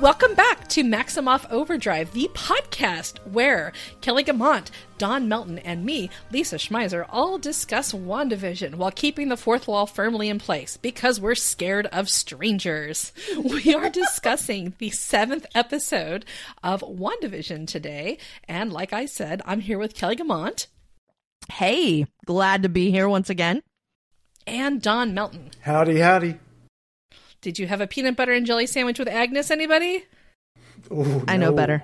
Welcome back to Maximoff Overdrive, the podcast where Kelly Guimont, Don Melton, and me, Lisa Schmeiser, all discuss WandaVision while keeping the fourth wall firmly in place because we're scared of strangers. We are discussing the seventh episode of WandaVision today, and like I said, I'm here with Kelly Guimont. Hey, glad to be here once again. And Don Melton. Howdy, howdy. Did you have a peanut butter and jelly sandwich with Agnes, anybody? Ooh, I know better.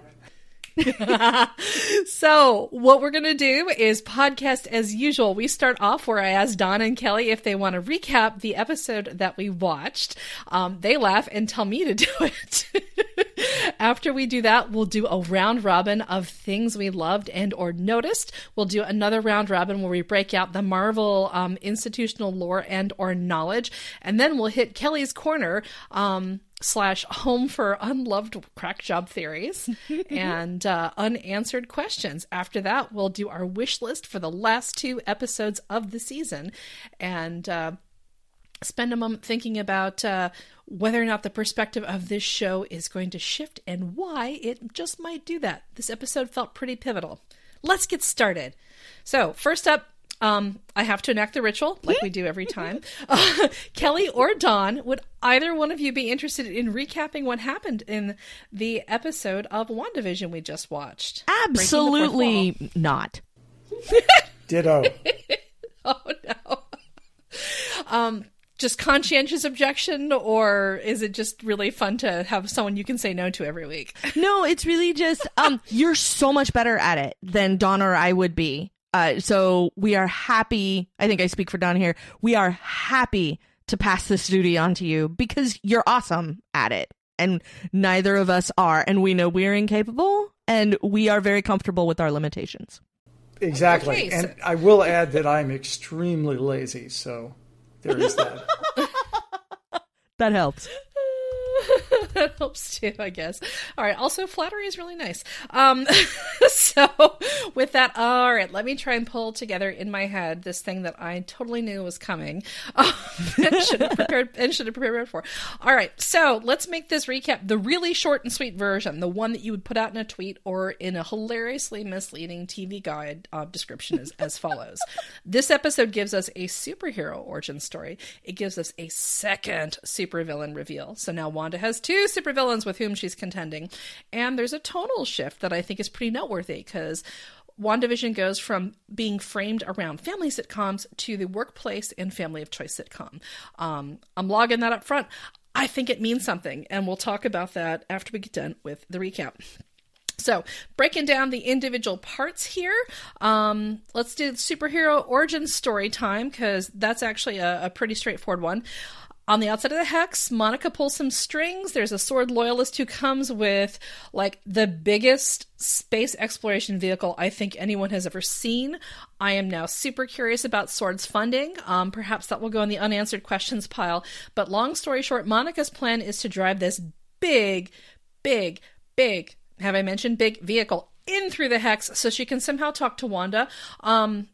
so, what we're going to do is podcast as usual. We start off where I asked Don and Kelly if they want to recap the episode that we watched. Um, they laugh and tell me to do it. After we do that, we'll do a round robin of things we loved and or noticed. We'll do another round robin where we break out the Marvel um, institutional lore and or knowledge, and then we'll hit Kelly's corner. Um, slash home for unloved crack job theories and uh, unanswered questions. After that, we'll do our wish list for the last two episodes of the season and uh, spend a moment thinking about uh, whether or not the perspective of this show is going to shift and why it just might do that. This episode felt pretty pivotal. Let's get started. So, first up, um, I have to enact the ritual like we do every time. Uh, Kelly or Don, would either one of you be interested in recapping what happened in the episode of WandaVision we just watched? Absolutely not. Ditto. Oh no. um, just conscientious objection, or is it just really fun to have someone you can say no to every week? No, it's really just um you're so much better at it than Don or I would be. Uh, so we are happy. I think I speak for Don here. We are happy to pass this duty on to you because you're awesome at it, and neither of us are, and we know we're incapable, and we are very comfortable with our limitations. Exactly. Okay, so- and I will add that I'm extremely lazy, so there is that. That helps. that helps too, I guess. All right. Also, flattery is really nice. Um, so with that, all right, let me try and pull together in my head this thing that I totally knew was coming um, and should have prepared and should have prepared for. All right. So let's make this recap the really short and sweet version, the one that you would put out in a tweet or in a hilariously misleading TV guide uh, description is as follows. this episode gives us a superhero origin story. It gives us a second supervillain reveal. So now Wanda has two supervillains with whom she's contending. And there's a tonal shift that I think is pretty noteworthy because WandaVision goes from being framed around family sitcoms to the workplace and family of choice sitcom. Um, I'm logging that up front. I think it means something, and we'll talk about that after we get done with the recap. So, breaking down the individual parts here, um, let's do superhero origin story time because that's actually a, a pretty straightforward one. On the outside of the hex, Monica pulls some strings. There's a sword loyalist who comes with like the biggest space exploration vehicle I think anyone has ever seen. I am now super curious about Sword's funding. Um, perhaps that will go in the unanswered questions pile. But long story short, Monica's plan is to drive this big, big, big, have I mentioned big vehicle in through the hex so she can somehow talk to Wanda. Um,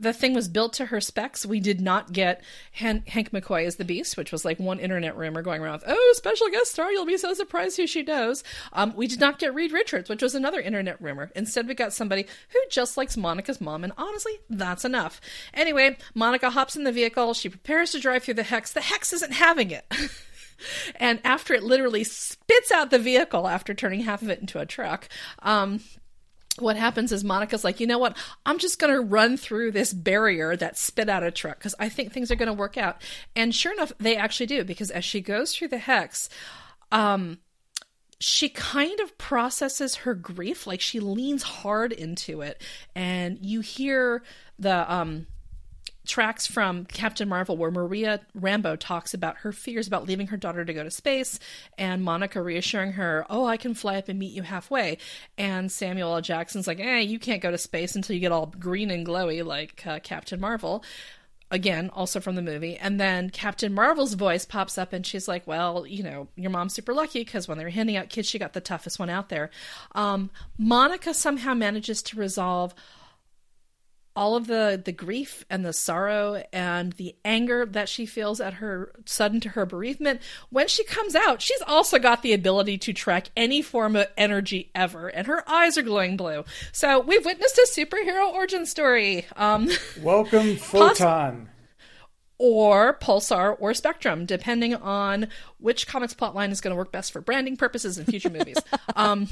the thing was built to her specs. We did not get Han- Hank McCoy as the Beast, which was like one internet rumor going around with, oh, special guest star, you'll be so surprised who she knows. Um, we did not get Reed Richards, which was another internet rumor. Instead, we got somebody who just likes Monica's mom, and honestly, that's enough. Anyway, Monica hops in the vehicle. She prepares to drive through the hex. The hex isn't having it. and after it literally spits out the vehicle after turning half of it into a truck, um, what happens is Monica's like, you know what? I'm just going to run through this barrier that spit out a truck because I think things are going to work out. And sure enough, they actually do because as she goes through the hex, um, she kind of processes her grief. Like she leans hard into it, and you hear the um, tracks from Captain Marvel where Maria Rambo talks about her fears about leaving her daughter to go to space and Monica reassuring her, "Oh, I can fly up and meet you halfway." And Samuel L. Jackson's like, "Eh, you can't go to space until you get all green and glowy like uh, Captain Marvel." Again, also from the movie. And then Captain Marvel's voice pops up and she's like, Well, you know, your mom's super lucky because when they were handing out kids, she got the toughest one out there. Um, Monica somehow manages to resolve all of the the grief and the sorrow and the anger that she feels at her sudden to her bereavement when she comes out she's also got the ability to track any form of energy ever and her eyes are glowing blue so we've witnessed a superhero origin story um Welcome, Photon. or pulsar or spectrum depending on which comics plotline is going to work best for branding purposes in future movies um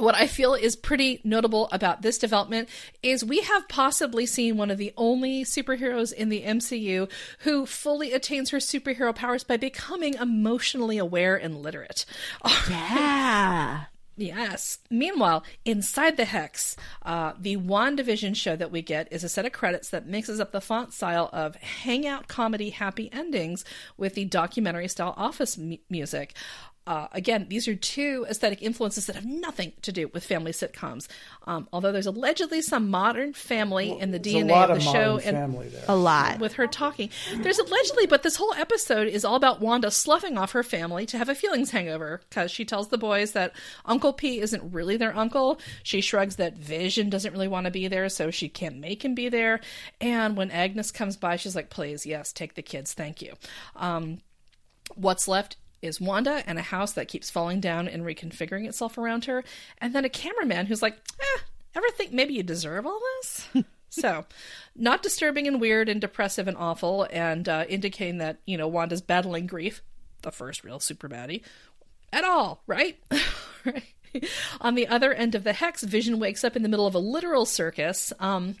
what I feel is pretty notable about this development is we have possibly seen one of the only superheroes in the MCU who fully attains her superhero powers by becoming emotionally aware and literate. Yeah. Yes. Meanwhile, inside the Hex, uh, the WandaVision show that we get is a set of credits that mixes up the font style of hangout comedy happy endings with the documentary style office mu- music. Uh, again, these are two aesthetic influences that have nothing to do with family sitcoms. Um, although there's allegedly some modern family in the DNA of of the show, and family there. A lot. with her talking. There's allegedly, but this whole episode is all about Wanda sloughing off her family to have a feelings hangover because she tells the boys that Uncle P isn't really their uncle. She shrugs that Vision doesn't really want to be there, so she can't make him be there. And when Agnes comes by, she's like, please, yes, take the kids, thank you. Um, what's left is Wanda and a house that keeps falling down and reconfiguring itself around her, and then a cameraman who's like, eh, ever think maybe you deserve all this? so, not disturbing and weird and depressive and awful, and uh, indicating that, you know, Wanda's battling grief, the first real super baddie, at all, right? right. On the other end of the hex, Vision wakes up in the middle of a literal circus. Um,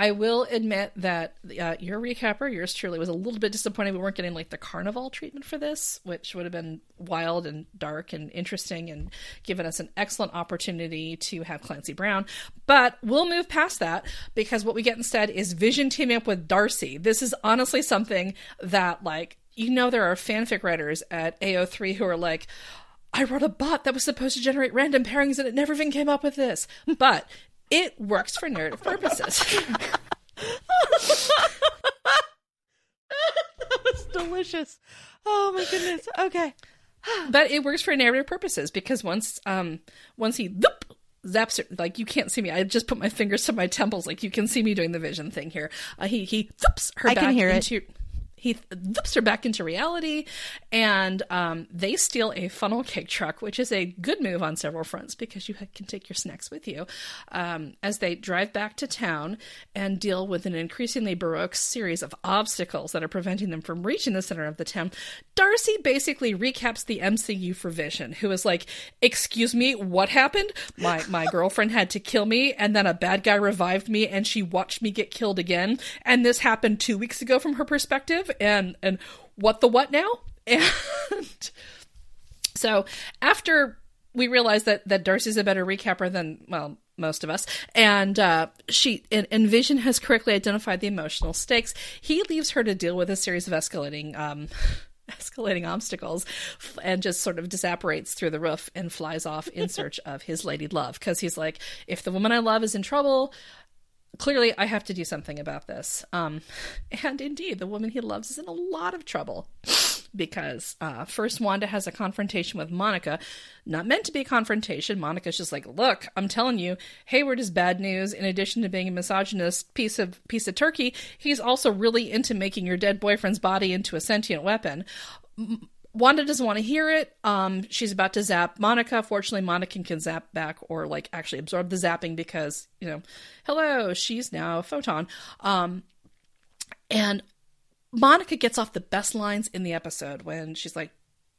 I will admit that uh, your recapper, yours truly, was a little bit disappointed we weren't getting like the carnival treatment for this, which would have been wild and dark and interesting and given us an excellent opportunity to have Clancy Brown. But we'll move past that because what we get instead is Vision teaming up with Darcy. This is honestly something that, like, you know, there are fanfic writers at AO3 who are like, I wrote a bot that was supposed to generate random pairings and it never even came up with this. But it works for narrative purposes. that was delicious. Oh my goodness. Okay. but it works for narrative purposes because once um once he zoop, zaps her like you can't see me i just put my fingers to my temples like you can see me doing the vision thing here uh, he he zoops her I can back hear it. He zoops her back into reality and um, they steal a funnel cake truck which is a good move on several fronts because you can take your snacks with you um, as they drive back to town and deal with an increasingly baroque series of obstacles that are preventing them from reaching the center of the town. Darcy basically recaps the mcu for vision who is like excuse me what happened? My my girlfriend had to kill me and then a bad guy revived me and she watched me get killed again and this happened two weeks ago from her perspective and and what the what now and so after we realize that that Darcy's a better recapper than well most of us, and uh, she and, and Vision has correctly identified the emotional stakes. He leaves her to deal with a series of escalating. Um, escalating obstacles and just sort of disapparates through the roof and flies off in search of his lady love because he's like if the woman i love is in trouble clearly I have to do something about this. Um, and indeed, the woman he loves is in a lot of trouble because uh, first Wanda has a confrontation with Monica, not meant to be a confrontation. Monica's just like, "Look, I'm telling you, Hayward is bad news. In addition to being a misogynist piece of piece of turkey, he's also really into making your dead boyfriend's body into a sentient weapon." Wanda doesn't want to hear it. Um, she's about to zap Monica. Fortunately, Monica can zap back or like actually absorb the zapping because you know, hello, she's now a photon. Um, and Monica gets off the best lines in the episode when she's like,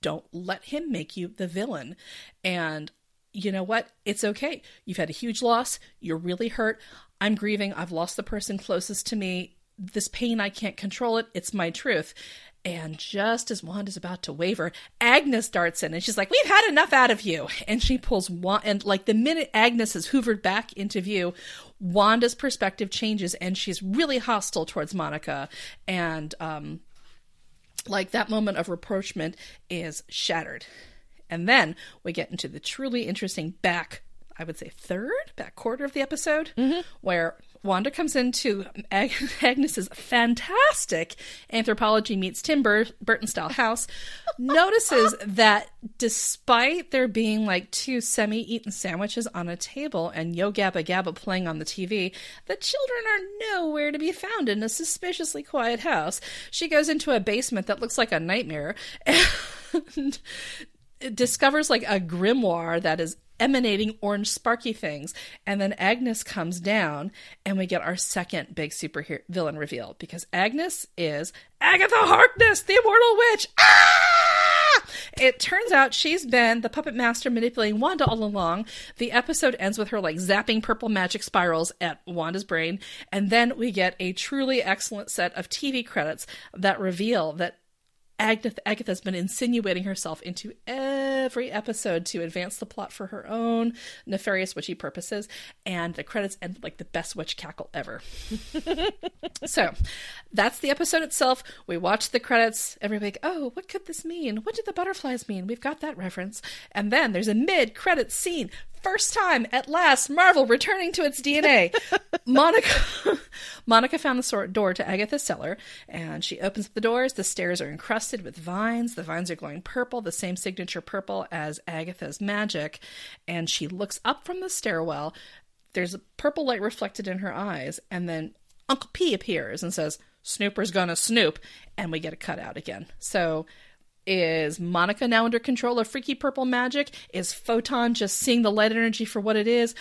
"Don't let him make you the villain," and you know what? It's okay. You've had a huge loss. You're really hurt. I'm grieving. I've lost the person closest to me. This pain, I can't control it. It's my truth. And just as Wanda's about to waver, Agnes darts in and she's like, We've had enough out of you. And she pulls Wanda, and like the minute Agnes is hoovered back into view, Wanda's perspective changes and she's really hostile towards Monica. And, um, like that moment of rapprochement is shattered. And then we get into the truly interesting back, I would say third, back quarter of the episode, where Wanda comes into Ag- Agnes's fantastic anthropology meets Tim Bur- Burton style house, notices that despite there being like two semi eaten sandwiches on a table and Yo Gabba Gabba playing on the TV, the children are nowhere to be found in a suspiciously quiet house. She goes into a basement that looks like a nightmare and discovers like a grimoire that is emanating orange sparky things. And then agnes comes down and we get our second big superhero villain reveal because agnes is agatha harkness the immortal witch. Ah! it turns out she's been the puppet master manipulating wanda all along. The episode ends with her like zapping purple magic spirals at wanda's brain. And then we get a truly excellent set of tv credits that reveal that Agatha, Agatha's been insinuating herself into every episode to advance the plot for her own nefarious witchy purposes, and the credits end like the best witch cackle ever. so that's the episode itself. We watch the credits every week. Oh, what could this mean? What did the butterflies mean? We've got that reference. And then there's a mid credit scene first time at last marvel returning to its dna monica monica found the door to agatha's cellar and she opens up the doors. The stairs are encrusted with vines. The vines are glowing purple the same signature purple as agatha's magic. And she looks up from the stairwell. There's a purple light reflected in her eyes and then uncle p appears and says snooper's gonna snoop and we get a cutout again. So is Monica now under control of freaky purple magic? Is Photon just seeing the light energy for what it is?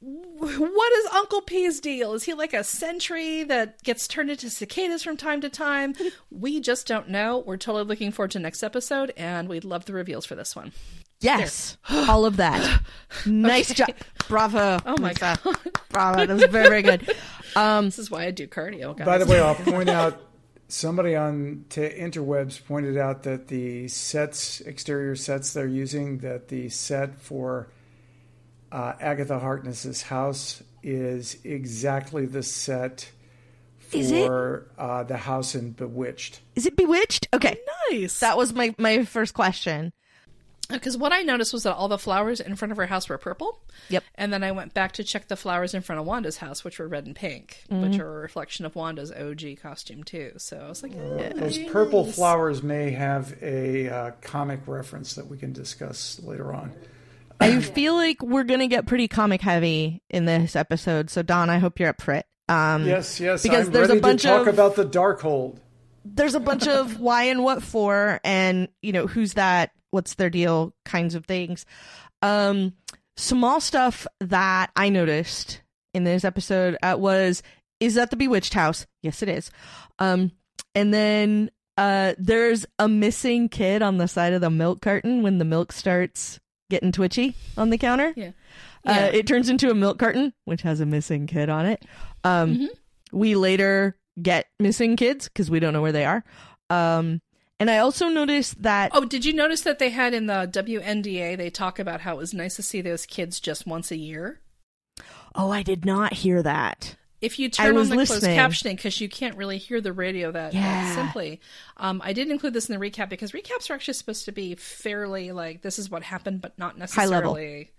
What is Uncle P's deal? Is he like a sentry that gets turned into cicadas from time to time? we just don't know. We're totally looking forward to next episode, and we'd love the reveals for this one. Yes, all of that. Nice Okay. job. Bravo. Oh my Lisa. god! Bravo. That was very, very good. Um, this is why I do cardio, guys. By the way, I'll point out somebody on to interwebs pointed out that the sets, exterior sets they're using, that the set for uh, Agatha Harkness's house is exactly the set for uh, the house in Bewitched. is it Bewitched? Okay. nice. That was my, my first question. Because what I noticed was that all the flowers in front of her house were purple. Yep. And then I went back to check the flowers in front of Wanda's house, which were red and pink, which are a reflection of Wanda's OG costume too. So I was like, eh, Those very purple flowers may have a uh, comic reference that we can discuss later on. I feel like we're going to get pretty comic heavy in this episode. So, Don, I hope you're up for it. Um, Yes, yes. Because I'm there's a bunch to talk of- about the Darkhold. there's a bunch of why and what for and you know who's that what's their deal kinds of things um small stuff that i noticed in this episode uh, was is that the bewitched house yes it is um and then uh there's a missing kid on the side of the milk carton when the milk starts getting twitchy on the counter Yeah. uh, it turns into a milk carton which has a missing kid on it um Mhm. we later get missing kids because we don't know where they are. Um, and I also noticed that Oh, did you notice that they had in the WNDA, they talk about how it was nice to see those kids just once a year? oh, I did not hear that. If you turn on the listening. closed captioning, because you can't really hear the radio that, Yeah. simply. Um, I did include this in the recap because recaps are actually supposed to be fairly like this is what happened, but not High level. necessarily.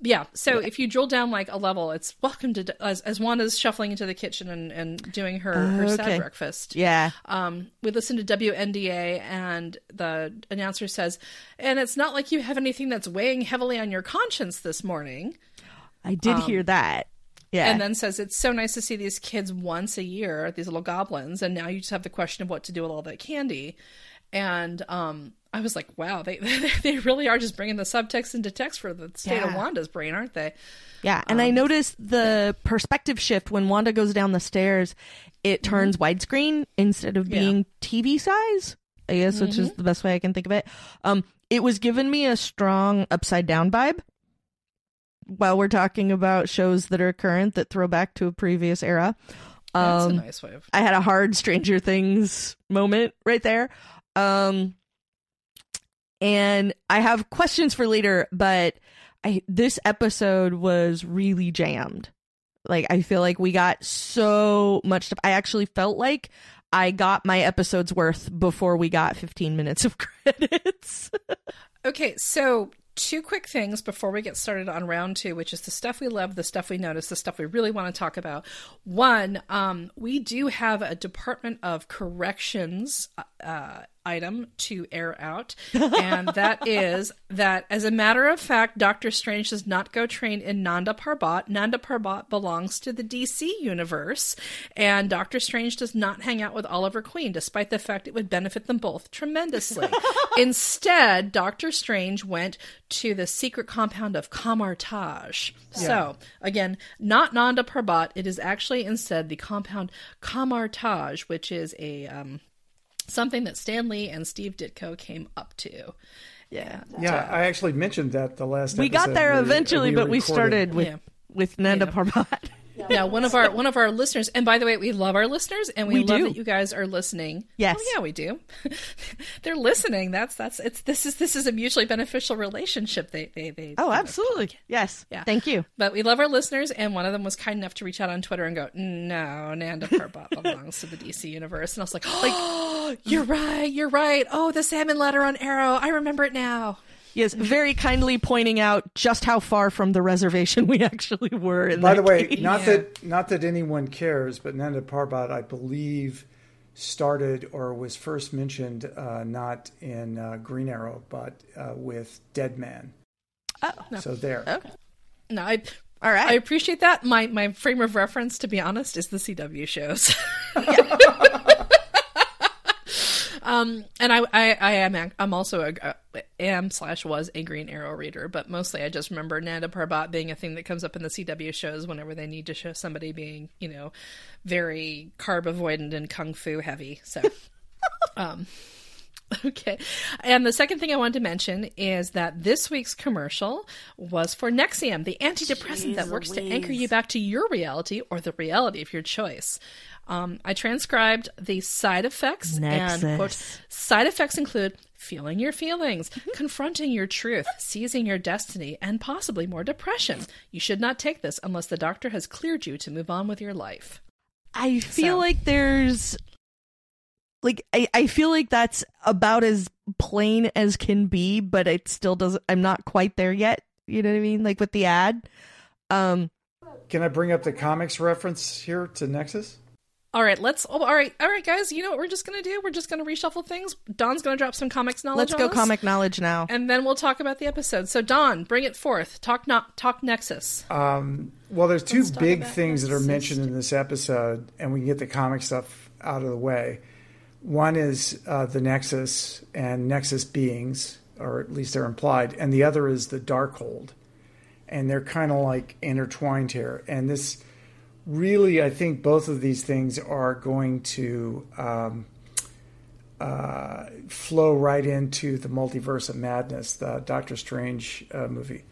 Yeah. So if you drill down like a level, it's welcome to as as Wanda's shuffling into the kitchen and, and doing her her Oh, sad breakfast. Yeah, Um, we listen to WNDA, and the announcer says, "And it's not like you have anything that's weighing heavily on your conscience this morning." I did hear that. Yeah, and then says it's so nice to see these kids once a year, these little goblins, and now you just have the question of what to do with all that candy. And um, I was like, wow, they they really are just bringing the subtext into text for the state of Wanda's brain, aren't they? yeah, and um, I noticed the perspective shift when Wanda goes down the stairs. It turns widescreen instead of Mm-hmm. Yeah. being TV size. I guess, which is the best way I can think of it. Um, it was giving me a strong upside down vibe. While we're talking about shows that are current that throw back to a previous era, That's um, a nice way of. I had a hard Stranger Things moment right there. Um and I have questions for later, but I this episode was really jammed. Like I feel like we got so much stuff. I actually felt like I got my episode's worth before we got 15 minutes of credits. Okay, so two quick things before we get started on round two, which is the stuff we love, the stuff we notice, the stuff we really want to talk about. One, um, we do have a Department of Corrections uh, item to air out, and that is that, as a matter of fact, Doctor Strange does not go train in Nanda Parbat. Nanda Parbat belongs to the DC universe, and Doctor Strange does not hang out with Oliver Queen, despite the fact it would benefit them both tremendously. Instead, Doctor Strange went to the secret compound of Kamar-Taj. So, again, not Nanda Parbat. It is actually instead the compound Kamar-Taj, which is a um, something that Stan Lee and Steve Ditko came up to. Yeah. Yeah, I actually mentioned that the last. We got episode there we- eventually, but we recorded. started with Yeah. with Nanda Yeah. Parbat. Yeah, one of our one of our listeners, and by the way, we love our listeners, and we, We love do. that you guys are listening. Yes. oh yeah, we do. They're listening. That's that's it's this is this is a mutually beneficial relationship. They they they. Oh, absolutely. Yes. Yeah. Thank you. But we love our listeners, and one of them was kind enough to reach out on Twitter and go, "No, Nanda Parbat belongs to the DC universe." And I was like, "Oh, you're right, you're right. Oh, the salmon letter on Arrow, I remember it now." Yes, very kindly pointing out just how far from the reservation we actually were. In By the way, case. not Yeah. that not that anyone cares, but Nanda Parbat, I believe, started or was first mentioned uh, not in uh, Green Arrow, but uh, with Deadman. Oh, no. So there. okay. No, I All right. I appreciate that. My my frame of reference, to be honest, is the CW shows. um, and I, I, I am I'm also a, a am slash was a Green Arrow reader, but mostly I just remember Nanda Parbat being a thing that comes up in the CW shows whenever they need to show somebody being, you know, very carb avoidant and kung fu heavy. So, um, Okay. And the second thing I wanted to mention is that this week's commercial was for Nexium, the antidepressant that works to anchor you back to your reality or the reality of your choice. Um, I transcribed the side effects and quote, side effects include feeling your feelings, confronting your truth, seizing your destiny, and possibly more depression. You should not take this unless the doctor has cleared you to move on with your life. I feel So- like there's like I, I feel like that's about as plain as can be, but it still doesn't I'm not quite there yet. You know what I mean? Like with the ad. Um Can I bring up the comics reference here to Nexus? All right, let's. Oh, all right, all right, guys. You know what we're just gonna do? We're just gonna reshuffle things. Don's gonna drop some comics knowledge. let's on go us, comic knowledge now. and then we'll talk about the episode. So, Don, bring it forth. Talk not talk Nexus. Um, well, there's two Let's big about things that are mentioned in this episode, and we can get the comic stuff out of the way. One is uh, the Nexus and Nexus beings, or at least they're implied, and the other is the Darkhold, and they're kind of like intertwined here. And this really, I think, both of these things are going to um, uh, flow right into the multiverse of madness, the Doctor Strange uh, movie.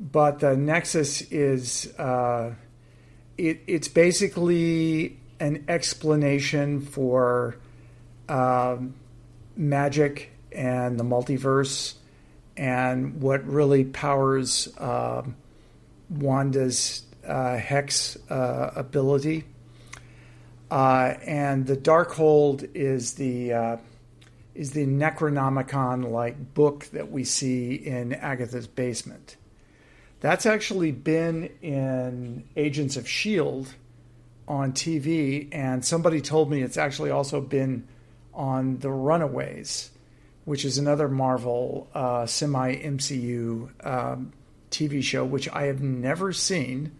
But the Nexus is uh, it, it's basically an explanation for um, magic and the multiverse and what really powers um, Wanda's uh, hex uh, ability. Uh, and the Darkhold is the uh, is the Necronomicon like book that we see in Agatha's basement. That's actually been in Agents of S.H.I.E.L.D. On TV, and somebody told me it's actually also been on The Runaways, which is another Marvel uh, semi MCU um, TV show, which I have never seen.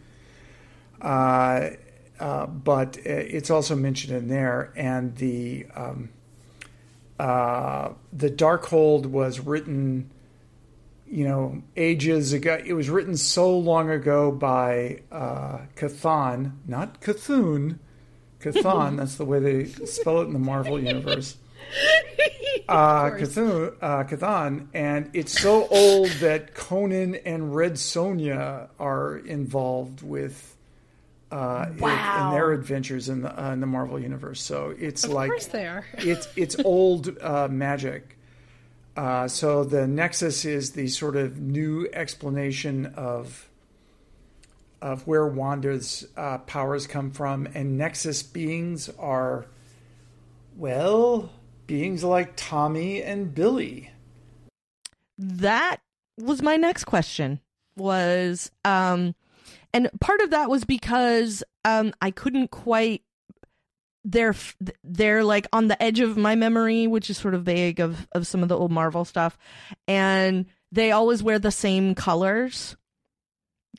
Uh, uh, but it's also mentioned in there, and the um, uh, the Darkhold was written you know, ages ago. It was written so long ago by uh, Chthon, not Cthulhu. Chthon, that's the way they spell it in the Marvel universe. Uh, Cthulhu, uh, Chthon, and it's so old that Conan and Red Sonja are involved with uh, in- in, their adventures in the uh, in the Marvel universe. So it's Of like course they are. it's it's old uh, magic. Uh, so the Nexus is the sort of new explanation of of where Wanda's uh, powers come from, and Nexus beings are well beings like Tommy and Billy. That was my next question. Was um, and part of that was because um, I couldn't quite they're they're like on the edge of my memory, which is sort of vague of of some of the old Marvel stuff, and they always wear the same colors.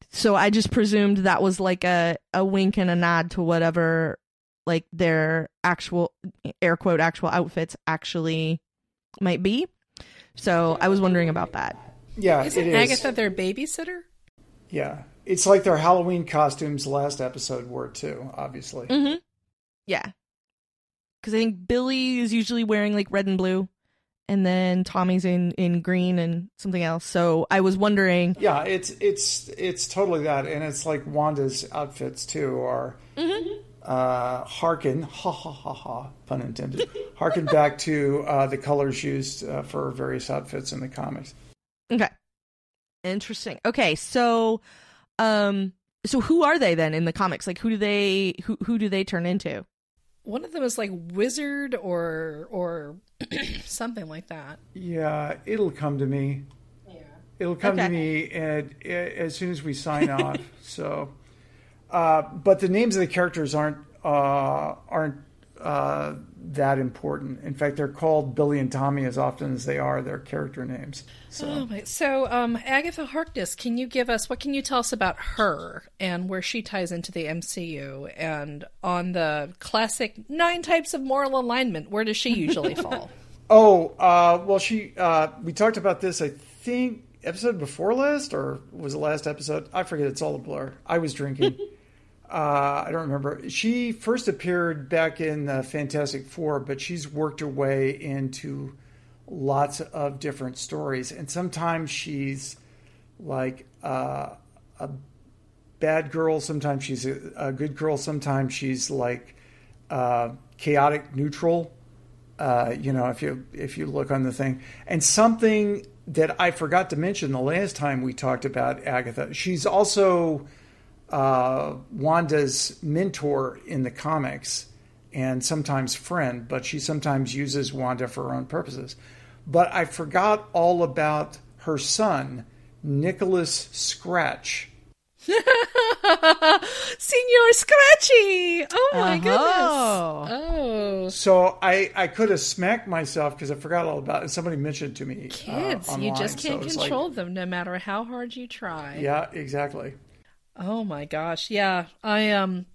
So I just presumed that was like a a wink and a nod to whatever like their actual air quote actual outfits actually might be. So I was wondering about that. Yeah, Isn't it is. Agatha their babysitter? Yeah, it's like their Halloween costumes last episode were too. Obviously, Mm-hmm. Yeah. Because I think Billy is usually wearing like red and blue, and then Tommy's in in green and something else. So I was wondering. yeah, it's it's it's totally that, and it's like Wanda's outfits too are. Uh, harken, ha ha ha ha, pun intended. harken back to uh, the colors used uh, for various outfits in the comics. Okay. Interesting. Okay, so, um, so who are they then in the comics? Like, who do they who who do they turn into? One of them is like wizard or or something like that. Yeah, it'll come to me. Yeah, it'll come Okay. to me and, uh, as soon as we sign off. So, uh, but the names of the characters aren't uh, aren't uh, that important. In fact, they're called Billy and Tommy as often as they are their character names. So, Oh! So, um, Agatha Harkness, can you give us what can you tell us about her and where she ties into the MCU and on the classic nine types of moral alignment? Where does she usually fall? oh uh, well, she uh, we talked about this. I think episode before last, or was it last episode? I forget. It's all a blur. I was drinking. Uh, I don't remember. She first appeared back in uh, Fantastic Four, but she's worked her way into lots of different stories, and sometimes she's like uh, a bad girl. Sometimes she's a, a good girl. Sometimes she's like uh, chaotic neutral. Uh, you know, if you if you look on the thing, and something that I forgot to mention the last time we talked about Agatha, she's also uh, Wanda's mentor in the comics and sometimes friend, but she sometimes uses Wanda for her own purposes. But I forgot all about her son, Nicholas Scratch. Senor Scratchy! Oh my Oh. goodness! Oh, So I, I could have smacked myself because I forgot all about it. Somebody mentioned it to me. uh, kids, you just can't it's like- control them no matter how hard you try. yeah, exactly. Oh my gosh, yeah. I um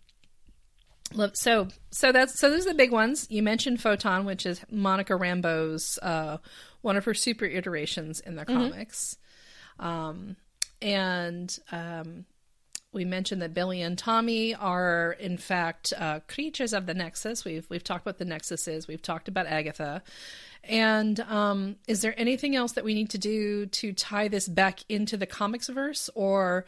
love so so that's so those are the big ones. You mentioned Photon, which is Monica Rambo's uh one of her super iterations in the comics. Um and um we mentioned that Billy and Tommy are in fact uh, creatures of the Nexus. We've we've talked about the Nexus is. We've talked about Agatha. And um, is there anything else that we need to do to tie this back into the comics verse, or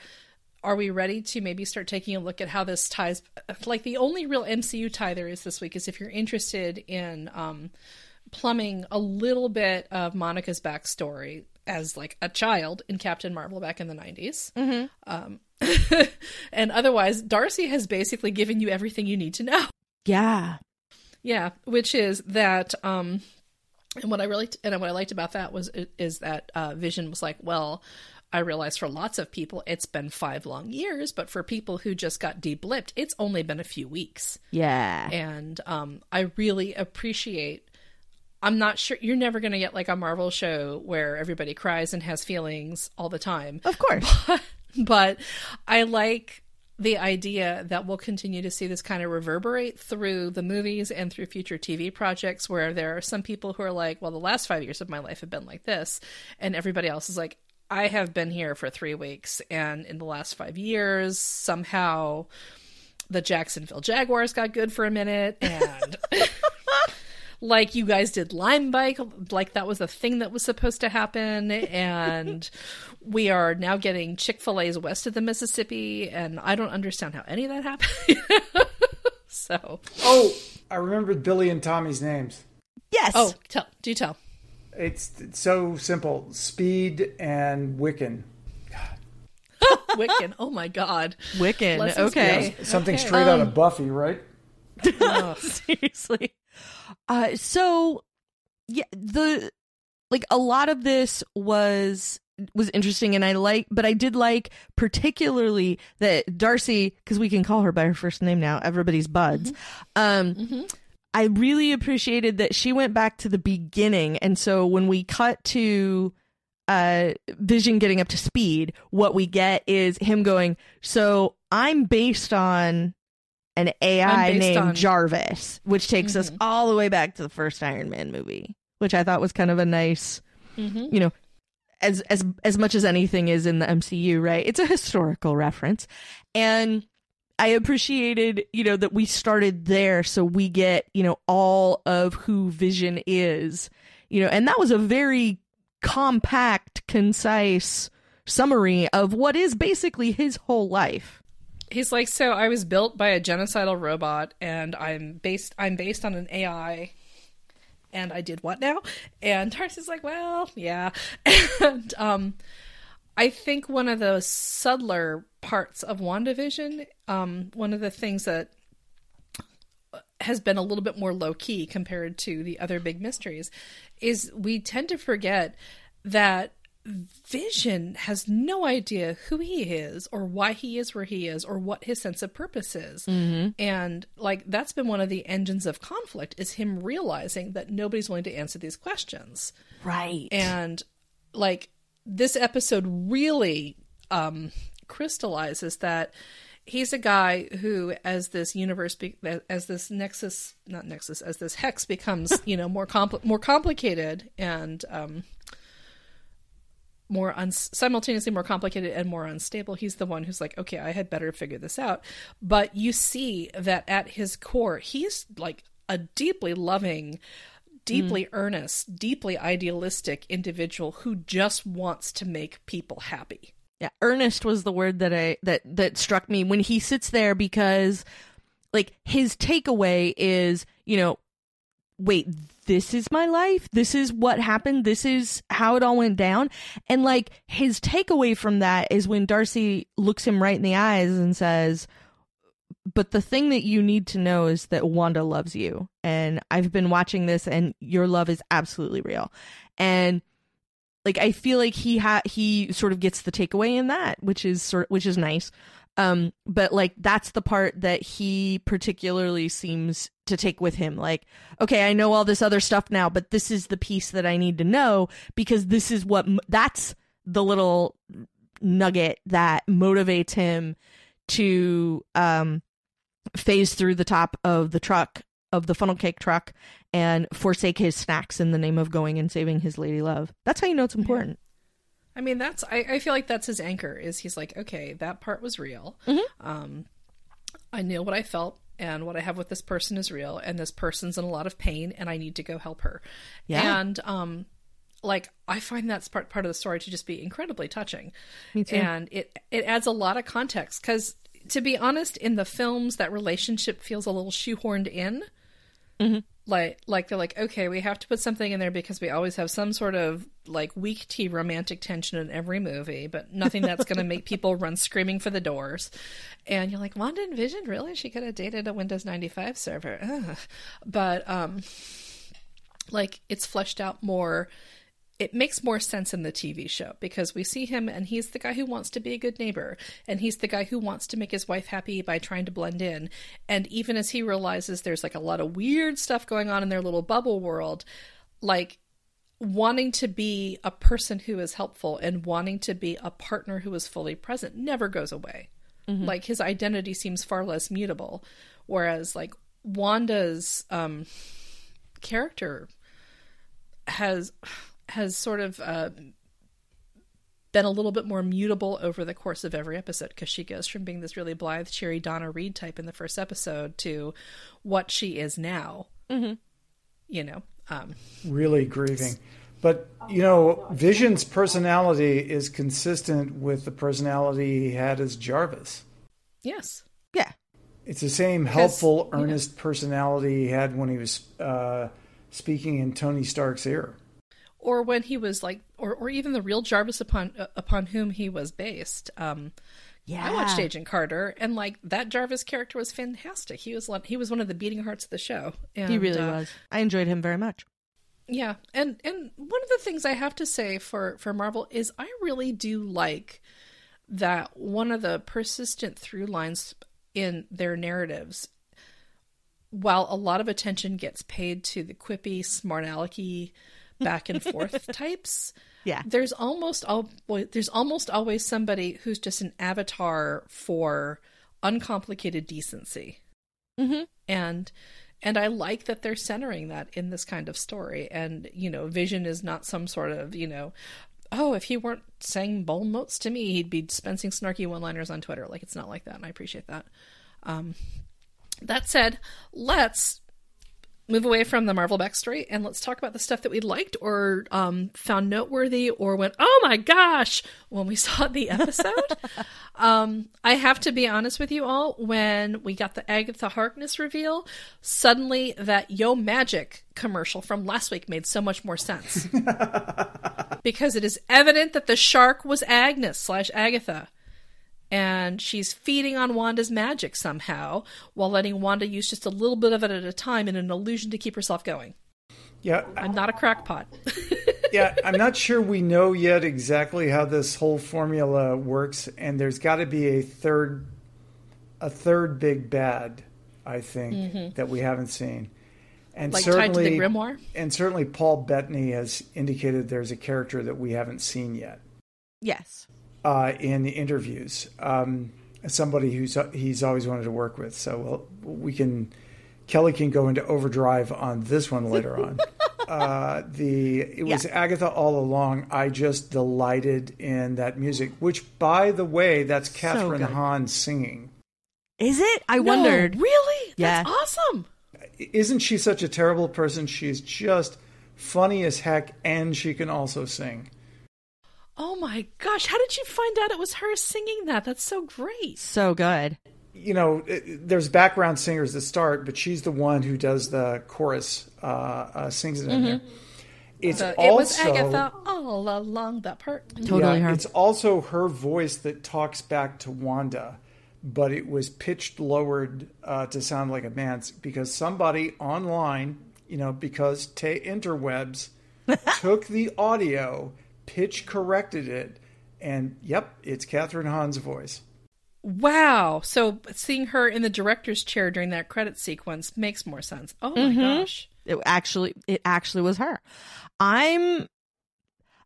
are we ready to maybe start taking a look at how this ties? Like the only real MCU tie there is this week is if you're interested in um, plumbing a little bit of Monica's backstory as like a child in Captain Marvel back in the 90s. Um, and otherwise, Darcy has basically given you everything you need to know. Yeah. Yeah, which is that um and what I really and what I liked about that was is that uh Vision was like, well, I realize for lots of people it's been 5 long years, but for people who just got deblipped, it's only been a few weeks. Yeah. And um I really appreciate I'm not sure you're never going to get like a Marvel show where everybody cries and has feelings all the time Of course. but I like the idea that we'll continue to see this kind of reverberate through the movies and through future TV projects where there are some people who are like, well, the last five years of my life have been like this. And everybody else is like, I have been here for three weeks. And in the last five years, somehow the Jacksonville Jaguars got good for a minute. And. like you guys did lime bike like that was a thing that was supposed to happen and we are now getting chick-fil-a's west of the mississippi and i don't understand how any of that happened so Oh, I remembered Billy and Tommy's names. yes. oh tell do tell It's, it's so simple. Speed and Wiccan. wiccan oh my god Wiccan. Lessons Okay. learned. Something Okay. straight out of Buffy, right? Seriously. Uh so yeah, the like a lot of this was was interesting and I like but I did like particularly that Darcy cuz we can call her by her first name now everybody's buds um I really appreciated that she went back to the beginning and so when we cut to uh Vision getting up to speed what we get is him going so I'm based on an AI named on- Jarvis which takes us Mhm. all the way back to the first Iron Man movie which I thought was kind of a nice Mhm. you know as as as much as anything is in the MCU, right? It's a historical reference. And I appreciated, you know, that we started there so we get, you know, all of who Vision is. You know, and that was a very compact, concise summary of what is basically his whole life. He's like, so I was built by a genocidal robot, and I'm based. I'm based on an AI, and I did what now? And Darcy's like, well, yeah. And um, I think one of the subtler parts of WandaVision, um, one of the things that has been a little bit more low key compared to the other big mysteries, is we tend to forget that Vision has no idea who he is or why he is where he is or what his sense of purpose is. And like that's been one of the engines of conflict is him realizing that nobody's willing to answer these questions. Right. And like this episode really um crystallizes that he's a guy who as this universe be- as this nexus not nexus as this hex becomes you know more compl- more complicated and um more un- simultaneously more complicated and more unstable he's the one who's like okay i had better figure this out. But you see that at his core he's like a deeply loving Mm-hmm. deeply earnest deeply idealistic individual who just wants to make people happy Yeah, earnest was the word that I that that struck me when he sits there because like his takeaway is, you know, wait, this is my life. This is what happened. This is how it all went down. And like his takeaway from that is when Darcy looks him right in the eyes and says, but the thing that you need to know is that Wanda loves you. And I've been watching this and your love is absolutely real. And like I feel like he ha he sort of gets the takeaway in that, which is sort which is nice. Um, but like that's the part that he particularly seems to take with him. Like, okay, I know all this other stuff now, but this is the piece that I need to know because this is what m- that's the little nugget that motivates him to um phase through the top of the truck of the funnel cake truck and forsake his snacks in the name of going and saving his lady love. That's how you know it's important. I mean, that's I, I feel like that's his anchor. Is he's like, okay, that part was real. Um, I knew what I felt, and what I have with this person is real, and this person's in a lot of pain, and I need to go help her. Yeah. And um, like I find that's part part of the story to just be incredibly touching. Me too. And it it adds a lot of context because to be honest, in the films, that relationship feels a little shoehorned in. Like like they're like okay we have to put something in there because we always have some sort of like weak tea romantic tension in every movie but nothing that's going to make people run screaming for the doors. And you're like wanda and vision really? She could have dated a windows 95 server. Ugh. but um like it's fleshed out more it makes more sense in the TV show because we see him and he's the guy who wants to be a good neighbor and he's the guy who wants to make his wife happy by trying to blend in. And even as he realizes there's like a lot of weird stuff going on in their little bubble world, like wanting to be a person who is helpful and wanting to be a partner who is fully present never goes away. Like his identity seems far less mutable whereas like Wanda's um character has has sort of uh, been a little bit more mutable over the course of every episode because she goes from being this really blithe, cheery Donna Reed type in the first episode to what she is now. Mm-hmm. You know, um, really grieving. But you know, Vision's personality is consistent with the personality he had as Jarvis. yes, Yeah. It's the same helpful, earnest personality he had when he was uh, speaking in Tony Stark's ear. Or when he was like, or or even the real Jarvis upon uh, upon whom he was based. Um, Yeah. I watched Agent Carter, and like that Jarvis character was fantastic. He was he was one of the beating hearts of the show. And, He really uh, was. I enjoyed him very much. Yeah, and and one of the things I have to say for for Marvel is I really do like that one of the persistent through lines in their narratives while a lot of attention gets paid to the quippy smart alecky back and forth types Yeah. there's almost al- there's almost always somebody who's just an avatar for uncomplicated decency Mhm. and and I like that they're centering that in this kind of story. And you know, Vision is not some sort of you know, oh, if he weren't saying bold notes to me, he'd be dispensing snarky one-liners on Twitter. Like it's not like that, and I appreciate that. Um, that said, let's move away from the Marvel backstory and let's talk about the stuff that we liked or um, found noteworthy or went, oh my gosh, when we saw the episode. um, I have to be honest with you all, when we got the Agatha Harkness reveal, suddenly that Yo Magic commercial from last week made so much more sense. because it is evident that the shark was Agnes slash Agatha and she's feeding on Wanda's magic somehow while letting Wanda use just a little bit of it at a time in an illusion to keep herself going. Yeah, I'm not a crackpot. yeah, I'm not sure we know yet exactly how this whole formula works, and there's got to be a third, a third big bad, I think, that we haven't seen. And Mm-hmm. like tied to certainly, the grimoire. and certainly, Paul Bettany has indicated there's a character that we haven't seen yet Yes. Uh, in the interviews. Um, somebody who's he's always wanted to work with, so we'll, we can. Kelly can go into overdrive on this one later on. uh, the it was Agatha all along. I just delighted in that music, which, by the way, that's Kathryn good. Hahn singing. Is it? I No, wondered. really? Yeah. That's awesome. Isn't she such a terrible person? She's just funny as heck, and she can also sing. Oh my gosh, how did you find out it was her singing that? That's so great. So good. you know, it- there's background singers that start, but she's the one who does the chorus, uh, uh, sings it in there. It's So also it was Agatha all along that part. Totally yeah, her. It's also her voice that talks back to Wanda, but it was pitched lowered uh, to sound like a man's because somebody online, you know, because te interwebs took the audio, pitch corrected it, and yep, it's Kathryn Hahn's voice. Wow. So seeing her in the director's chair during that credit sequence makes more sense. Oh my Mm-hmm. gosh. It actually it actually was her. I'm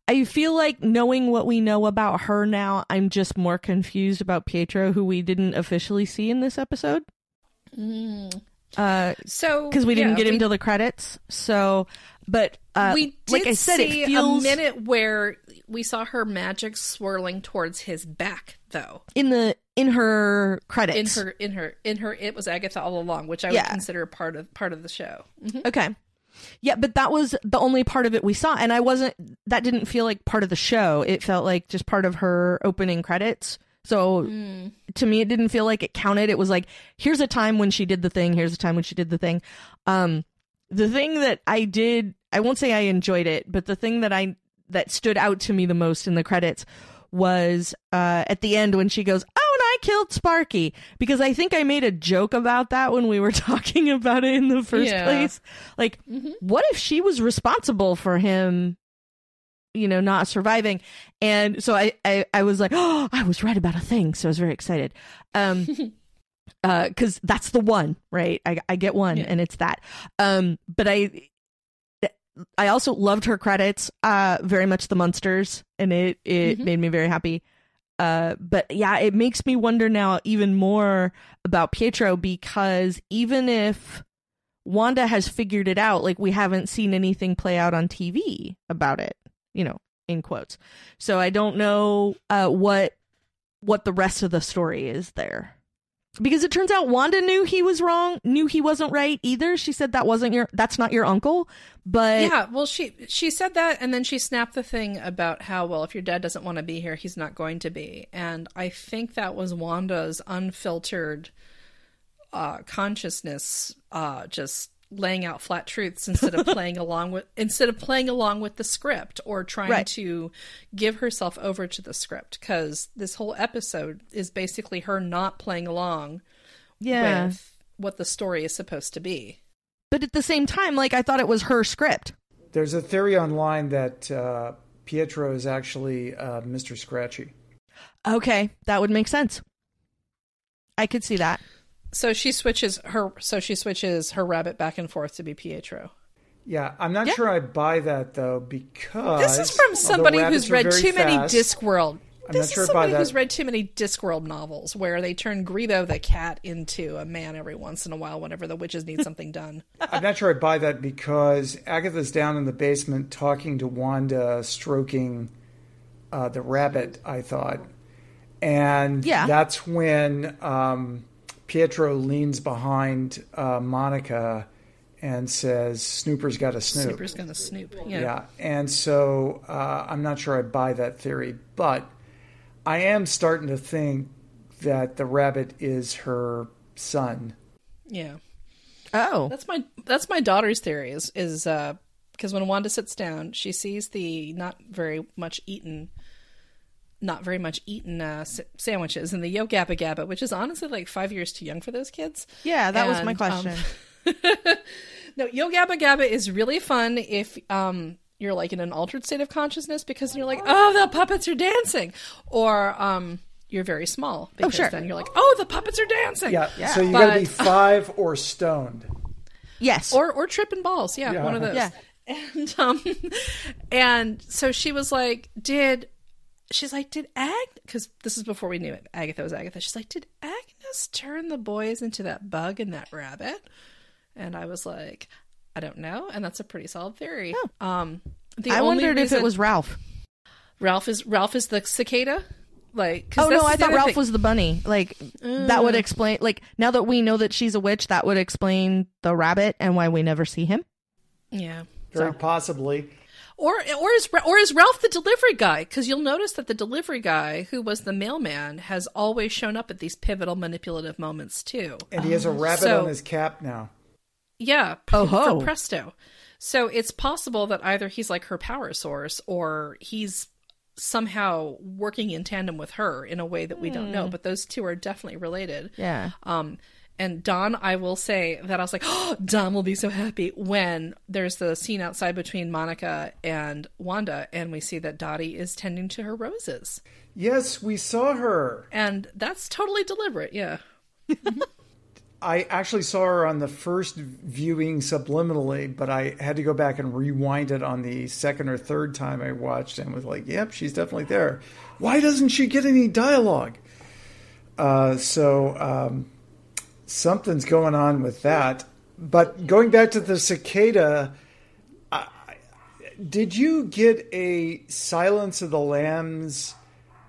I feel like knowing what we know about her now, I'm just more confused about Pietro, who we didn't officially see in this episode. Uh, So because we didn't yeah, get him we- till the credits. So, but uh, we did like I said, see it feels a minute where we saw her magic swirling towards his back, though. in the in her credits, In her, in her, in her, it was Agatha all along, which I Yeah. would consider part of part of the show. Mhm. Okay. Yeah, but that was the only part of it we saw. And I wasn't, that didn't feel like part of the show. It felt like just part of her opening credits. So to me, it didn't feel like it counted. It was like, here's a time when she did the thing, here's a time when she did the thing. Um, the thing that I did, I won't say I enjoyed it, but the thing that I, that stood out to me the most in the credits was uh, at the end when she goes, "Oh, and I killed Sparky," because I think I made a joke about that when we were talking about it in the first Yeah. place. Like, what if she was responsible for him? You know, not surviving, and so I, I, I was like, oh, I was right about a thing, so I was very excited, um, uh, because that's the one, right? I, I get one, Yeah. and it's that. Um, but I, I also loved her credits, uh, very much the Munsters, and it it Mhm. made me very happy. Uh, but yeah, it makes me wonder now even more about Pietro because even if Wanda has figured it out, like we haven't seen anything play out on TV about it, you know, in quotes. So I don't know uh, what what the rest of the story is there. Because it turns out Wanda knew he was wrong, knew he wasn't right either. She said that wasn't your that's not your uncle, but yeah, well, she she said that, and then she snapped the thing about how well, if your dad doesn't want to be here, he's not going to be. And I think that was Wanda's unfiltered uh, consciousness, uh, just laying out flat truths instead of playing along with instead of playing along with the script or trying Right. to give herself over to the script. Because this whole episode is basically her not playing along yeah. with what the story is supposed to be. But at the same time, like I thought it was her script. There's a theory online that uh, Pietro is actually uh, Mr. Scratchy. Okay, that would make sense. I could see that. So she switches her. So she switches her rabbit back and forth to be Pietro. Yeah, I'm not Yeah. sure I buy that though because This is from somebody who's read too many fast, Discworld. I'm this not sure is I buy somebody who's that. read too many Discworld novels where they turn Greebo the cat into a man every once in a while whenever the witches need something done. I'm not sure I buy that because Agatha's down in the basement talking to Wanda, stroking uh, the rabbit. I thought, and Yeah. that's when um, Pietro leans behind uh, Monica and says, "Snooper's got a snoop." Snooper's gonna snoop. Yeah. Yeah, and so uh, I'm not sure I buy that theory, but I am starting to think that the rabbit is her son. Yeah. Oh, That's my that's my daughter's theory is is uh because when Wanda sits down, she sees the not very much eaten not very much eaten uh, s- sandwiches and the Yo Gabba Gabba, which is honestly like five years too young for those kids. yeah, that was my And, um, question. No, Yo Gabba Gabba is really fun if um you're like in an altered state of consciousness because you're like, oh, the puppets are dancing, or um you're very small because sure. then you're like, oh, the puppets are dancing. Yeah, so you got to be But- five or stoned. yes. or or tripping balls yeah, Yeah. one of those Yeah. and um and so she was like did she's like did ag because this is before we knew it agatha was agatha she's like did agnes turn the boys into that bug and that rabbit and i was like i don't know and that's a pretty solid theory um the I only wondered if it was Ralph. ralph is ralph is the cicada like 'cause Oh no, I thought Ralph thing. was the bunny. Like that would explain. Like now that we know that she's a witch, that would explain the rabbit and why we never see him. yeah Very possibly. Or or is or is Ralph the delivery guy? Because you'll notice that the delivery guy, who was the mailman, has always shown up at these pivotal manipulative moments too. And he has a rabbit So- on his cap now. Yeah, Oh, for ho. presto. So it's possible that either he's like her power source, or he's somehow working in tandem with her in a way that we don't Hmm. know. But those two are definitely related. Yeah. Um, and Don, I will say that I was like, oh, Don will be so happy when there's the scene outside between Monica and Wanda, and we see that Dottie is tending to her roses. Yes, we saw her. And that's totally deliberate, yeah. I actually saw her on the first viewing subliminally, but I had to go back and rewind it on the second or third time I watched and was like, yep, she's definitely there. Why doesn't she get any dialogue? Uh, so um, something's going on with that. But going back to the cicada, I, did you get a Silence of the Lambs?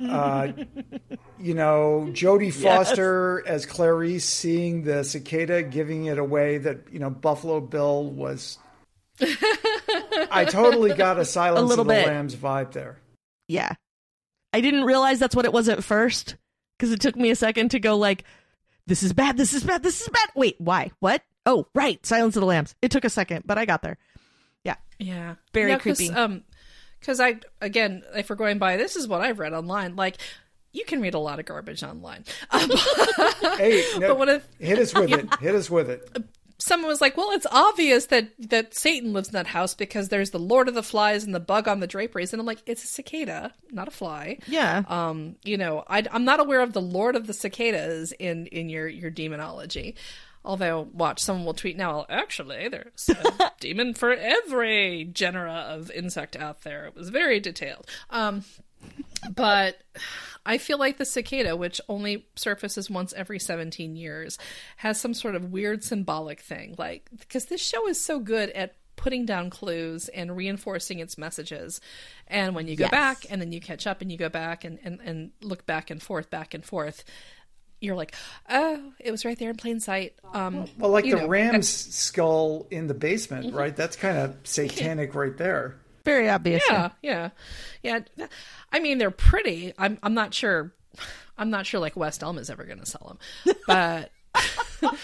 Uh, you know, Jodie Foster as Clarice seeing the cicada giving it away that, you know, Buffalo Bill was. I totally got a Silence A of the bit. Lambs vibe there. Yeah. I didn't realize that's what it was at first because it took me a second to go like, this is bad, this is bad, this is bad. Wait, why? What? Oh, right. Silence of the Lambs. It took a second, but I got there. Yeah. Yeah. Very Yeah, 'cause, creepy. Um, because I, again, if we're going by, this is what I've read online. Like, you can read a lot of garbage online. Um, Hey, no, But what if- hit us with it. Hit us with it. Someone was like, "Well, it's obvious that that Satan lives in that house because there's the Lord of the Flies and the bug on the draperies." And I'm like, "It's a cicada, not a fly." Yeah. Um, you know, I, I'm not aware of the Lord of the cicadas in in your your demonology. Although, watch, someone will tweet now. Actually, there's a demon for every genera of insect out there. It was very detailed. Um, but I feel like the cicada, which only surfaces once every 17 years, has some sort of weird symbolic thing. Like, because this show is so good at putting down clues and reinforcing its messages. And when you go Yes. back and then you catch up and you go back and, and, and look back and forth, back and forth, you're like, oh, it was right there in plain sight. Um, Well, like the know, ram's skull in the basement, right? That's kind of satanic right there. Very obvious. yeah yeah. yeah. I mean they're pretty. I'm i'm not sure i'm not sure like west elm is ever going to sell them but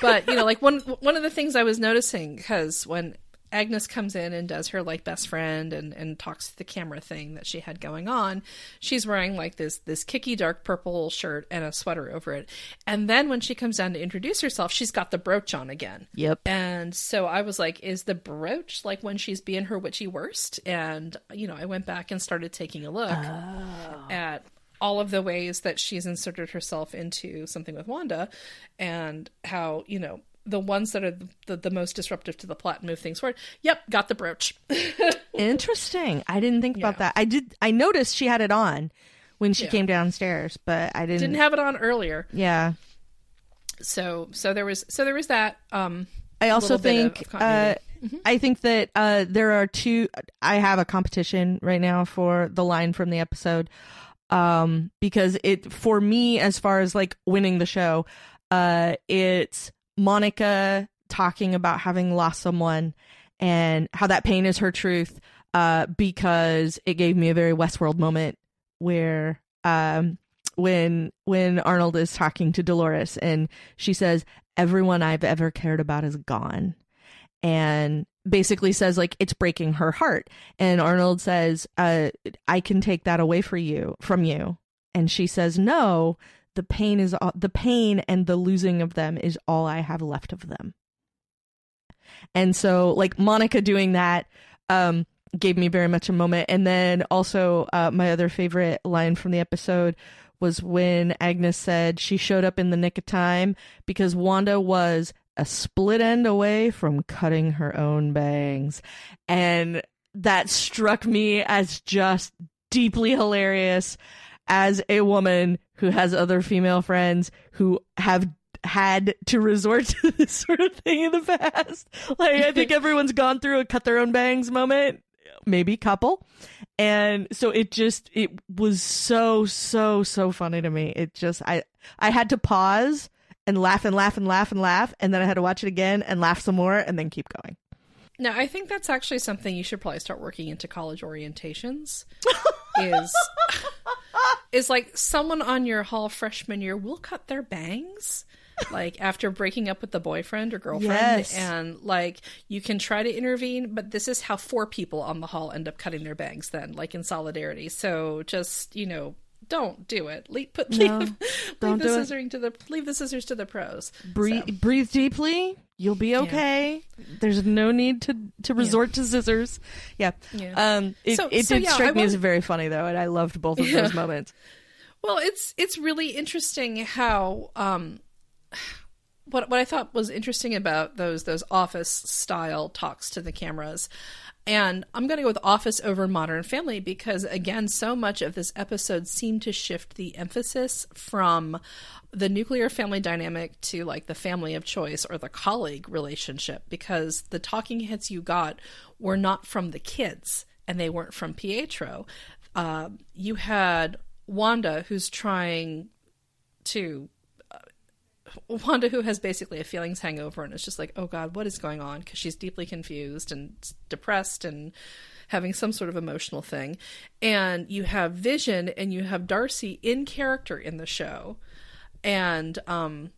but you know like one one of the things i was noticing because when Agnes comes in and does her like best friend and and talks to the camera thing that she had going on. She's wearing like this this kicky dark purple shirt and a sweater over it. And then when she comes down to introduce herself, she's got the brooch on again. Yep. And so I was like, is the brooch like when she's being her witchy worst? And you know, I went back and started taking a look oh. at all of the ways that she's inserted herself into something with Wanda and how, you know, the ones that are the, the most disruptive to the plot and move things forward. Yep, got the brooch. Interesting. I didn't think about that. I did. I noticed she had it on when she Yeah. came downstairs, but I didn't. Didn't have it on earlier. yeah. So so there was so there was that um I also bit of- think of uh, continuity. I think that uh, there are two. I have a competition right now for the line from the episode um, because it for me as far as like winning the show, uh, it's Monica talking about having lost someone and how that pain is her truth. Uh, because it gave me a very Westworld moment where um when when Arnold is talking to Dolores and she says everyone I've ever cared about is gone and basically says like it's breaking her heart and Arnold says uh I can take that away for you from you and she says no the pain is all, the pain and the losing of them is all I have left of them and so like Monica doing that um gave me very much a moment and then also uh my other favorite line from the episode was when Agnes said she showed up in the nick of time because Wanda was a split end away from cutting her own bangs. And that struck me as just deeply hilarious as a woman who has other female friends who have had to resort to this sort of thing in the past. Like, I think everyone's gone through a cut their own bangs moment, maybe couple. And so it just, it was so, so, so funny to me. It just, I, I had to pause and laugh and laugh and laugh and laugh. And then I had to watch it again and laugh some more and then keep going. Now, I think that's actually something you should probably start working into college orientations. is is like someone on your hall freshman year will cut their bangs like after breaking up with the boyfriend or girlfriend Yes. and like you can try to intervene but this is how four people on the hall end up cutting their bangs then like in solidarity so just you know don't do it leave put leave, No, leave don't the do it. scissoring to the leave the scissors to the pros Breathe, So. breathe deeply. You'll be okay. There's no need to, to resort to scissors. Yeah. Yeah. Um, it, So- it so, did yeah, strike I me as very funny though, and I loved both of Yeah. those moments. Well, it's it's really interesting how um what what I thought was interesting about those those office style talks to the cameras. And I'm going to go with Office over Modern Family because again, so much of this episode seemed to shift the emphasis from the nuclear family dynamic to like the family of choice or the colleague relationship because the talking heads you got were not from the kids and they weren't from Pietro. Uh, you had Wanda who's trying to Wanda who has basically a feelings hangover and is just like, "Oh god, what is going on?" because she's deeply confused and depressed and having some sort of emotional thing. And you have Vision and you have Darcy in character in the show. And um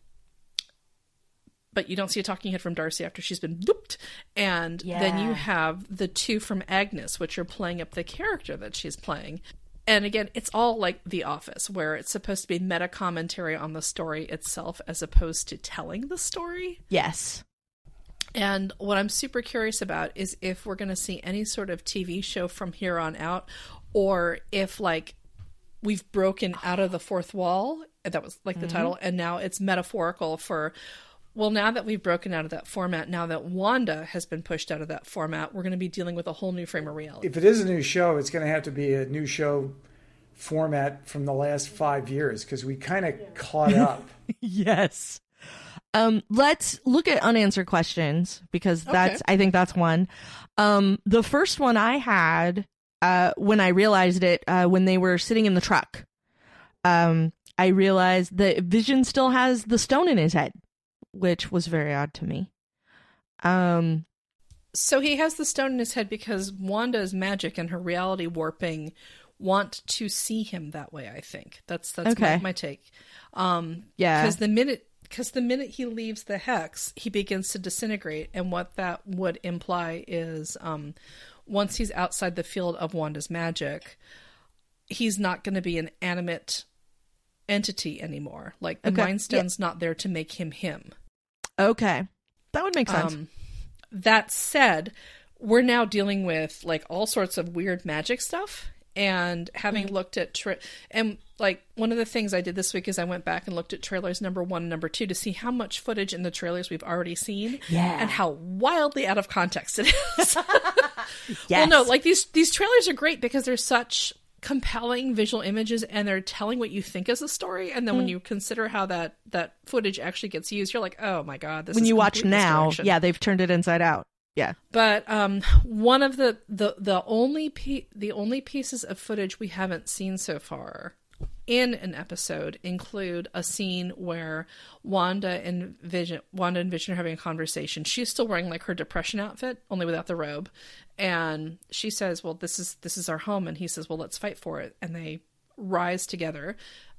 but you don't see a talking head from Darcy after she's been booped. And then you have the two from Agnes, which are playing up the character that she's playing. And again, it's all like The Office, where it's supposed to be meta commentary on the story itself as opposed to telling the story. Yes. And what I'm super curious about is if we're going to see any sort of TV show from here on out, or if like we've broken out of the fourth wall. That was like the mm-hmm. title, and now it's metaphorical for. Well, now that we've broken out of that format, now that Wanda has been pushed out of that format, we're going to be dealing with a whole new frame of reality. If it is a new show, it's going to have to be a new show format from the last five years because we kind of caught up. yes. Um, let's look at unanswered questions because that's I think that's one. Um, the first one I had uh, when I realized it uh, when they were sitting in the truck. Um, I realized that Vision still has the stone in his head, which was very odd to me. Um, So he has the stone in his head because Wanda's magic and her reality warping want to see him that way. I think that's that's my, Okay. my take. Um, yeah, because the minute because the minute he leaves the hex, he begins to disintegrate, and what that would imply is, um, once he's outside the field of Wanda's magic, he's not going to be an animate entity anymore. Like the Okay. Mind Stone's not there to make him him. Okay. That would make sense. Um, that said, we're now dealing with like all sorts of weird magic stuff. And having looked at tra- and like one of the things I did this week is I went back and looked at trailers number one and number two to see how much footage in the trailers we've already seen, Yeah. and how wildly out of context it is. yes. Well, no, like these these trailers are great because they're such compelling visual images and they're telling what you think is a story and then when you consider how that that footage actually gets used you're like oh my god this when you watch now, yeah, they've turned it inside out. Yeah. But um, one of the the the only pe- the only pieces of footage we haven't seen so far in an episode include a scene where Wanda and Vision Wanda and Vision are having a conversation. She's still wearing like her depression outfit, only without the robe, and she says, "Well, this is this is our home," and he says, "Well, let's fight for it," and they rise together.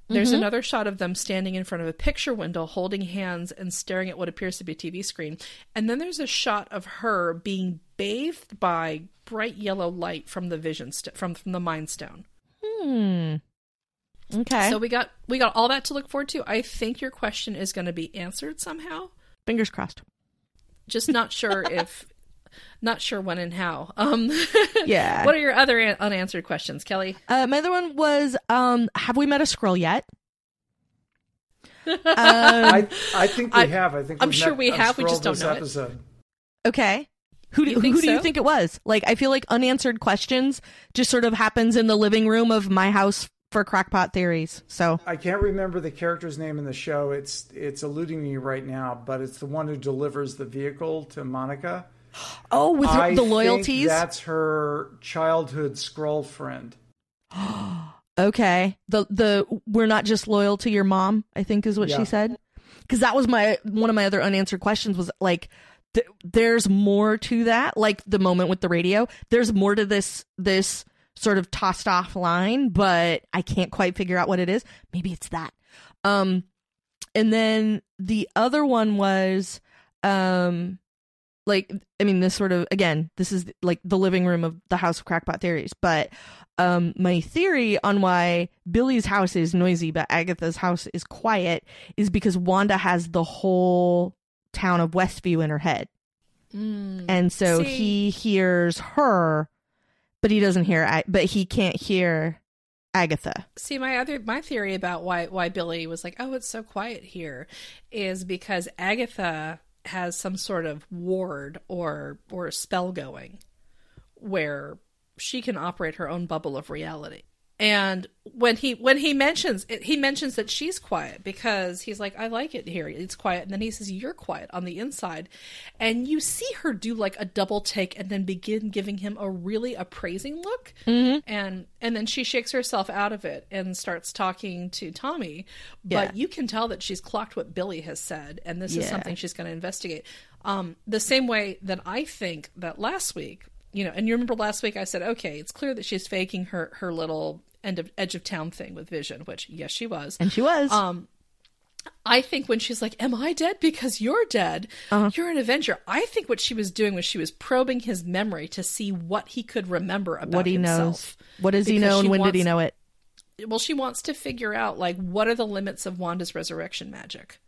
There's another shot of them standing in front of a picture window, holding hands and staring at what appears to be a TV screen. And then there's a shot of her being bathed by bright yellow light from the vision st- from from the Mind Stone. Hmm. Okay. So we got we got all that to look forward to. I think your question is going to be answered somehow. Fingers crossed. Just not sure if not sure when and how. Um Yeah. what are your other an- unanswered questions, Kelly? Uh, my other one was, um, have we met a Skrull yet? um, I I think we I- have. I think I'm we've sure met we have, we just don't this know it. okay. Who do, You think who do you think it was? Like, I feel like unanswered questions just sort of happens in the living room of my house for crackpot theories. So, I can't remember the character's name in the show. It's it's eluding me right now, but it's the one who delivers the vehicle to Monica. oh, with her, the loyalties. that's her childhood Skrull friend. Okay. The the we're not just loyal to your mom, I think is what Yeah. she said. Cuz that was my one of my other unanswered questions was like th- there's more to that, like the moment with the radio. There's more to this this sort of tossed off line, but I can't quite figure out what it is. Maybe it's that. Um and then the other one was um like I mean this sort of again, this is like the living room of the House of Crackpot Theories, but um my theory on why Billy's house is noisy but Agatha's house is quiet is because Wanda has the whole town of Westview in her head. And so See- he hears her but he doesn't hear but he can't hear Agatha. See, my other my theory about why why Billy was like, "Oh, it's so quiet here," is because Agatha has some sort of ward or or spell going, where she can operate her own bubble of reality. And when he when he mentions it, he mentions that she's quiet because he's like, "I like it here. It's quiet." And then he says, "You're quiet on the inside," and you see her do like a double take and then begin giving him a really appraising look and and then she shakes herself out of it and starts talking to Tommy. Yeah. But you can tell that she's clocked what Billy has said, and this is something she's going to investigate. Um, the same way that I think that last week, you know, and you remember last week I said, okay, it's clear that she's faking her her little end of edge of town thing with Vision, which yes, she was. And she was. Um, I think when she's like, "Am I dead because you're dead? Uh-huh. You're an Avenger." I think what she was doing was she was probing his memory to see what he could remember about what he himself. knows. What does he know and when did he know it? Well, she wants to figure out like what are the limits of Wanda's resurrection magic.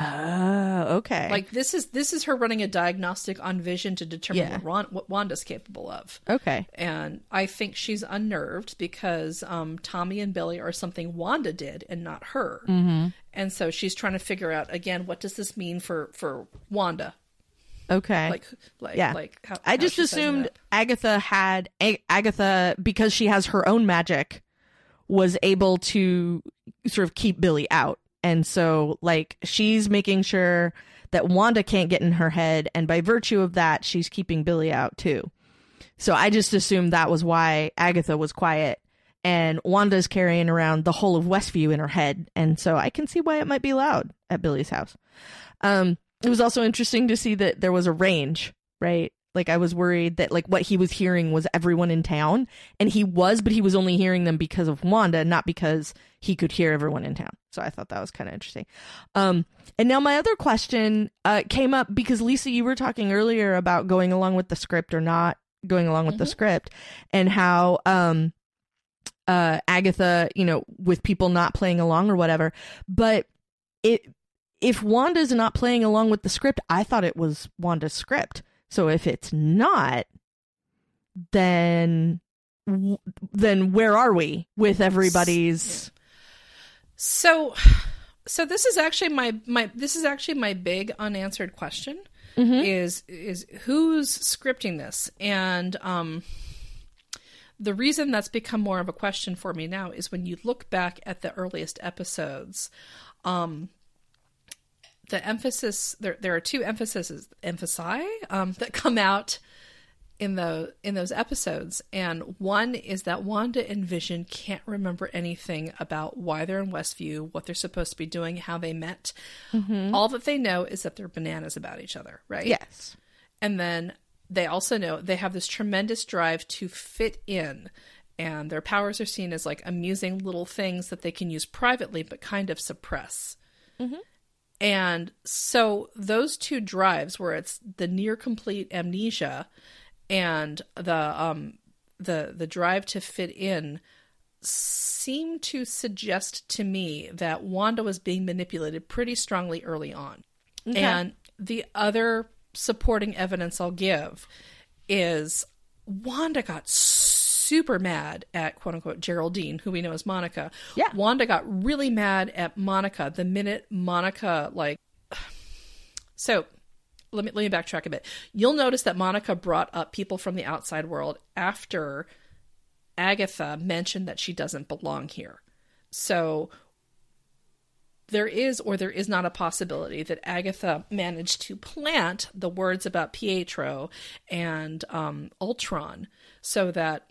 Oh, okay. Like this is this is her running a diagnostic on Vision to determine Yeah. what, Ron, what Wanda's capable of. okay. And I think she's unnerved because um, Tommy and Billy are something Wanda did and not her. Mm-hmm. And so she's trying to figure out again what does this mean for for Wanda? Okay. Like like Yeah. like how, I just assumed. Agatha had A- Agatha because she has her own magic was able to sort of keep Billy out. And so like she's making sure that Wanda can't get in her head and by virtue of that she's keeping Billy out too. So I just assumed that was why Agatha was quiet and Wanda's carrying around the whole of Westview in her head and so I can see why it might be loud at Billy's house. Um it was also interesting to see that there was a range, right? Like I was worried that like what he was hearing was everyone in town, and he was, but he was only hearing them because of Wanda, not because he could hear everyone in town. So I thought that was kind of interesting. Um, and now my other question uh, came up because Lisa, you were talking earlier about going along with the script or not going along with the script, and how um, uh, Agatha, you know, with people not playing along or whatever. But it if Wanda's not playing along with the script, I thought it was Wanda's script. So if it's not, then then where are we with everybody's So so this is actually my my this is actually my big unanswered question Mhm. is is who's scripting this? And um the reason that's become more of a question for me now is when you look back at the earliest episodes um the emphasis there there are two emphases emphasi um that come out in the in those episodes and one is that Wanda and Vision can't remember anything about why they're in Westview, what they're supposed to be doing, how they met. All that they know is that they're bananas about each other, right? yes. And then they also know they have this tremendous drive to fit in and their powers are seen as like amusing little things that they can use privately but kind of suppress. And so those two drives where it's the near complete amnesia and the um the the drive to fit in seem to suggest to me that Wanda was being manipulated pretty strongly early on. And the other supporting evidence I'll give is Wanda got super mad at quote unquote Geraldine, who we know as Monica. Yeah. Wanda got really mad at Monica the minute Monica like so let me let me backtrack a bit. You'll notice that Monica brought up people from the outside world after Agatha mentioned that she doesn't belong here. So there is or there is not a possibility that Agatha managed to plant the words about Pietro and um, Ultron so that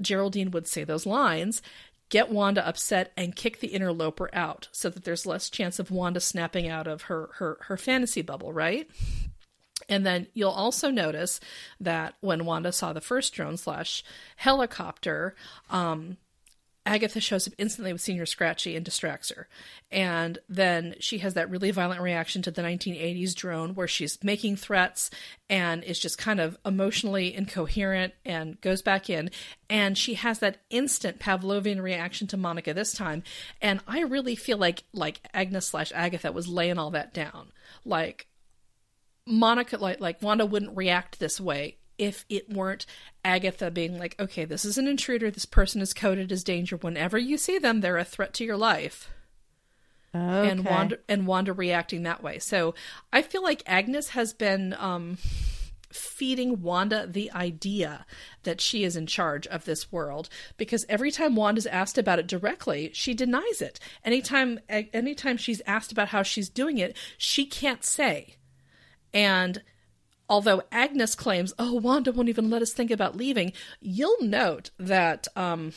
Geraldine would say those lines, get Wanda upset, and kick the interloper out so that there's less chance of Wanda snapping out of her her, her fantasy bubble, right? And then you'll also notice that when Wanda saw the first drone slash helicopter, um, Agatha shows up instantly with Señor Scratchy and distracts her. And then she has that really violent reaction to the 1980s drone where she's making threats and is just kind of emotionally incoherent and goes back in. And she has that instant Pavlovian reaction to Monica this time. And I really feel like like Agnes slash Agatha was laying all that down. Like Monica, like like Wanda, wouldn't react this way if it weren't Agatha being like, "Okay, this is an intruder. This person is coded as danger. Whenever you see them, they're a threat to your life." Okay. And Wanda and Wanda reacting that way. So I feel like Agnes has been um, feeding Wanda the idea that she is in charge of this world because every time Wanda's asked about it directly, she denies it. Anytime anytime she's asked about how she's doing it, she can't say. And although Agnes claims, "Oh, Wanda won't even let us think about leaving," you'll note that um,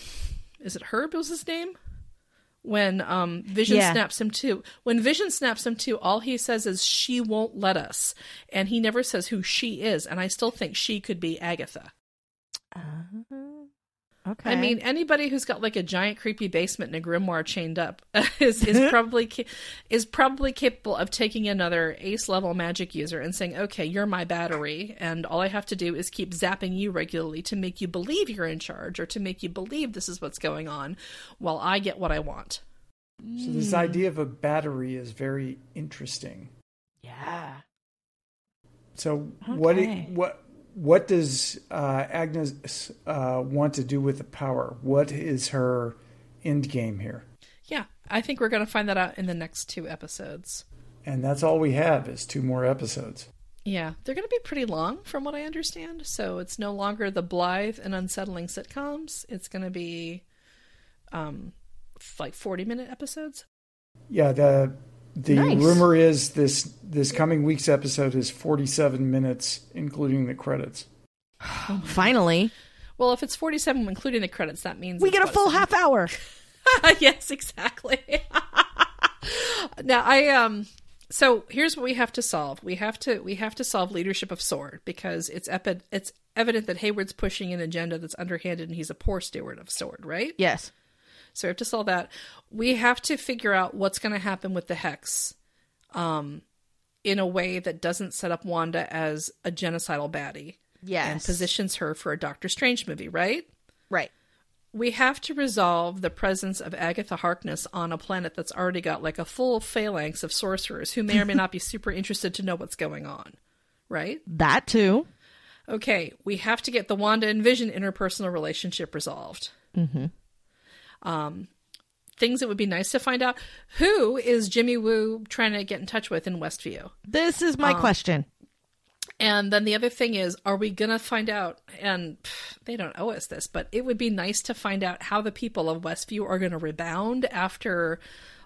is it Herb was his name when um, Vision Yeah. snaps him too. When Vision snaps him too, all he says is, "She won't let us," and he never says who she is. And I still think she could be Agatha. Okay. I mean, anybody who's got like a giant creepy basement and a grimoire chained up is is probably ca- is probably capable of taking another ace level magic user and saying, "Okay, you're my battery, and all I have to do is keep zapping you regularly to make you believe you're in charge or to make you believe this is what's going on, while I get what I want." So this hmm. idea of a battery is very interesting. yeah. So what Okay. what what does uh, Agnes uh, want to do with the power? What is her end game here? Yeah, I think we're going to find that out in the next two episodes. And that's all we have is two more episodes. Yeah, they're going to be pretty long, from what I understand. So it's no longer the blithe and unsettling sitcoms. It's going to be, um, like forty minute episodes. Yeah, the the Nice. rumor is this this coming week's episode is 47 minutes including the credits. Finally, Well, if it's forty-seven, including the credits, that means we get a full half hour. yes, exactly. now I um so here's what we have to solve. We have to we have to solve leadership of Sword because it's epi- it's evident that Hayward's pushing an agenda that's underhanded and he's a poor steward of Sword, right? Yes. So we have to solve that. We have to figure out what's going to happen with the hex, um, in a way that doesn't set up Wanda as a genocidal baddie Yes. and positions her for a Doctor Strange movie, right? Right. we have to resolve the presence of Agatha Harkness on a planet that's already got like a full phalanx of sorcerers who may or may not be super interested to know what's going on. Right? That too. Okay, we have to get the Wanda and Vision interpersonal relationship resolved. Mm-hmm. Um, things that would be nice to find out. Who is Jimmy Woo trying to get in touch with in Westview? This is my question. And then the other thing is, are we going to find out? And pff, they don't owe us this, but it would be nice to find out how the people of Westview are going to rebound after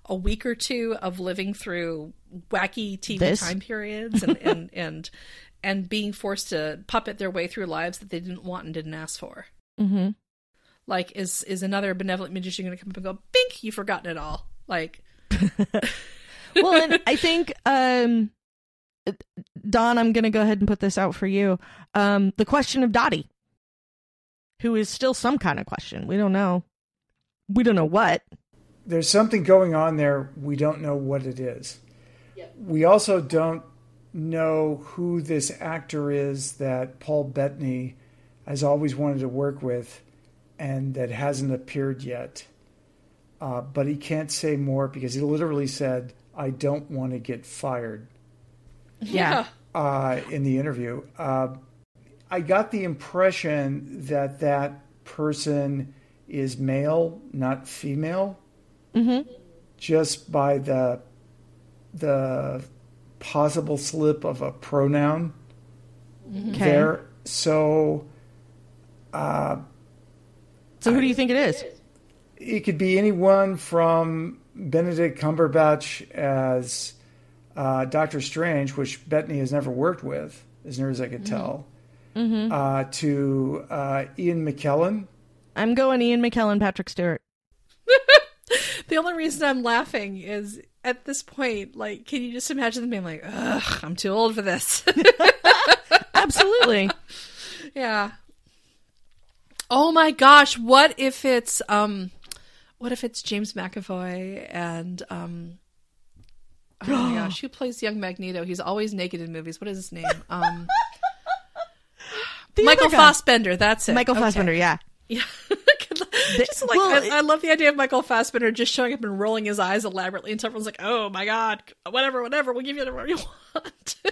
a week or two of living through wacky TV This? time periods and, and, and, and being forced to puppet their way through lives that they didn't want and didn't ask for. Mm-hmm. Like, is, is another benevolent magician going to come up and go, bink, you've forgotten it all? Like, well, and I think, um, Don, I'm going to go ahead and put this out for you. Um, the question of Dottie, who is still some kind of question. We don't know. We don't know what. There's something going on there. We don't know what it is. We also don't know who this actor is that Paul Bettany has always wanted to work with and that hasn't appeared yet. Uh, but he can't say more because he literally said, I don't want to get fired. Yeah. uh, in the interview. Uh, I got the impression that that person is male, not female, Mm-hmm. just by the the possible slip of a pronoun Okay. there. So uh, So who do you think it is? it could be anyone from Benedict Cumberbatch as uh, Doctor Strange, which Bettany has never worked with, as near as I could tell, Uh, to uh, Ian McKellen. I'm going Ian McKellen, Patrick Stewart. the only reason I'm laughing is at this point, like, can you just imagine them being like, ugh, I'm too old for this? Absolutely. Yeah. Oh my gosh, what if it's um what if it's James McAvoy and um Oh my gosh, who plays young Magneto? He's always naked in movies. What is his name? Um Michael. Fassbender, that's it. Michael Okay. Fassbender, yeah. Yeah. just like well, I, I love the idea of Michael Fassbender just showing up and rolling his eyes elaborately and everyone's like, "Oh my god, whatever, whatever, we'll give you whatever you want."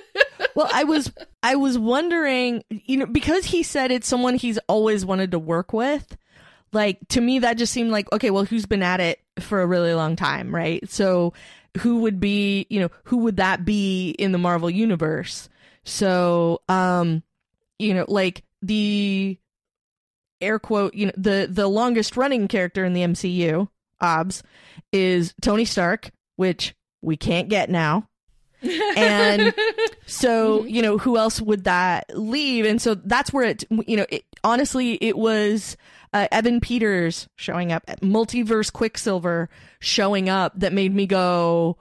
Well, I was I was wondering, you know, because he said it's someone he's always wanted to work with. Like to me that just seemed like okay, well, who's been at it for a really long time, right? So who would be, you know, who would that be in the Marvel universe? So, um, you know, like the air quote, you know, the the longest running character in the MCU, OBS, is Tony Stark, which we can't get now. and so you know who else would that leave and so that's where it you know it, honestly it was uh, evan peters showing up multiverse quicksilver showing up that made me go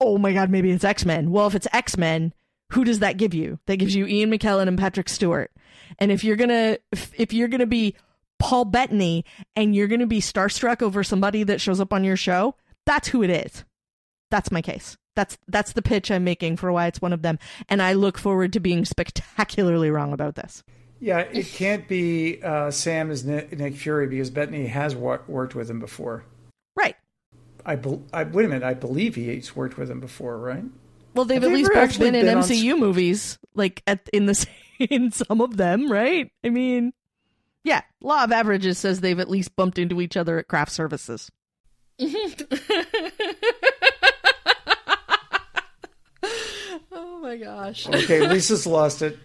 oh my god maybe it's x-men well if it's x-men who does that give you that gives you ian mckellen and patrick stewart and if you're gonna if, if you're gonna be paul bettany and you're gonna be starstruck over somebody that shows up on your show that's who it is that's my case. That's that's the pitch I'm making for why it's one of them, and I look forward to being spectacularly wrong about this. Yeah, it can't be uh, Sam as Nick, Nick Fury because Bettany has wa- worked with him before. Right. I, bel I wait a minute. I believe he's worked with him before, right? Well, they've Have at they least ever both actually been in been on MCU movies, like at in the in some of them, right? I mean, yeah, law of averages says they've at least bumped into each other at craft services. oh my gosh. Okay, Lisa's lost it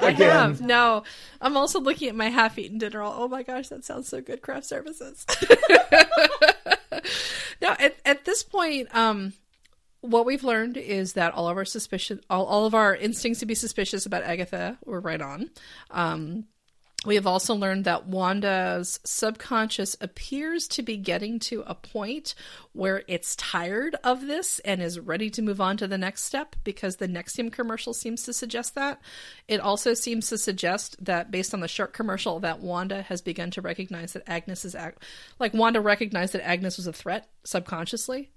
I again. have. No. I'm also looking at my half eaten dinner. All, oh my gosh, that sounds so good. Craft services. now, at, at this point, um, what we've learned is that all of our suspicion, all, all of our instincts to be suspicious about Agatha were right on. Um, We have also learned that Wanda's subconscious appears to be getting to a point where it's tired of this and is ready to move on to the next step because the Nexium commercial seems to suggest that. It also seems to suggest that based on the shark commercial that Wanda has begun to recognize that Agnes is act like Wanda recognized that Agnes was a threat subconsciously.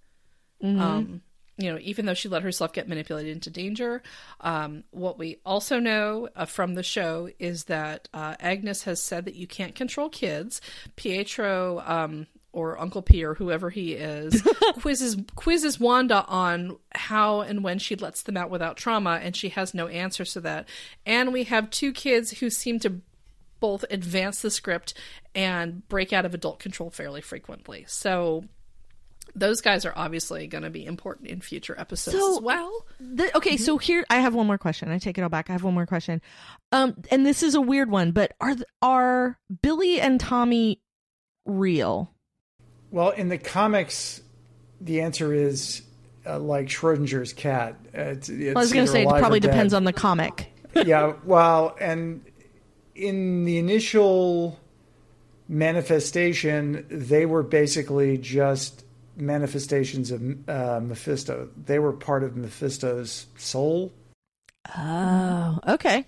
Um, you know, even though she let herself get manipulated into danger. Um, what we also know uh, from the show is that uh, Agnes has said that you can't control kids. Pietro um, or Uncle P or whoever he is quizzes quizzes Wanda on how and when she lets them out without trauma, and she has no answers to that. And we have two kids who seem to both advance the script and break out of adult control fairly frequently. So those guys are obviously going to be important in future episodes So- as well. The, okay, so here I have one more question. I take it all back. I have one more question. Um, and this is a weird one, but are are Billy and Tommy real? Well, in the comics, the answer is uh, like Schrodinger's cat. Uh, It's, it's I was going to say it probably depends on the comic. yeah, well, and in the initial manifestation, they were basically just manifestations of uh, Mephisto. They were part of Mephisto's soul. Oh, okay,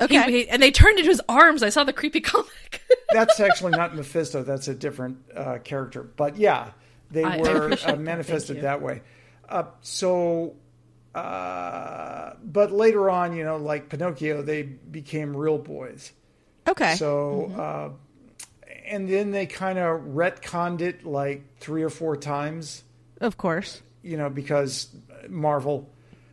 okay. he- and they turned into his arms. I saw the creepy comic. That's actually not Mephisto. That's a different uh, character. But yeah, they I- I were appreciate uh, manifested that way. Uh, so, uh, but later on, you know, like Pinocchio, they became real boys. okay. So, Mm-hmm. And then they kind of retconned it like three or four times, of course, you know, because Marvel.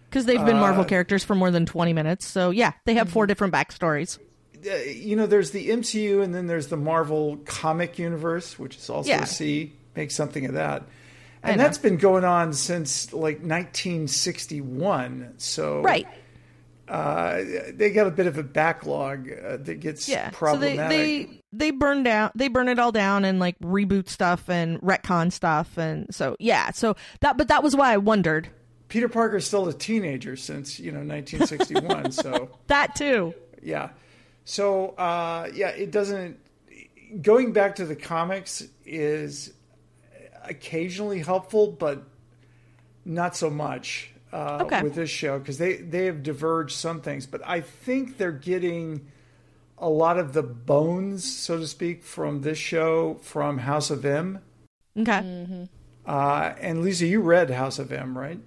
because they've been Marvel Uh, characters for more than twenty minutes. So yeah, they have four different backstories. Uh, you know, there's the MCU and then there's the Marvel comic universe, which is also Yeah. C. Make something of that. And that's been going on since like 1961. So Right. Uh, they got a bit of a backlog uh, that gets Yeah. problematic. So they they they burn down they burn it all down and like reboot stuff and retcon stuff and so yeah. So that but that was why I wondered Peter Parker's still a teenager since you know 1961. so that too. yeah, so uh, yeah, it doesn't. Going back to the comics is occasionally helpful, but not so much uh, Okay. with this show because they they have diverged some things. But I think they're getting a lot of the bones, so to speak, from this show from House of M. Okay. Uh, and Lisa, you read House of M, right?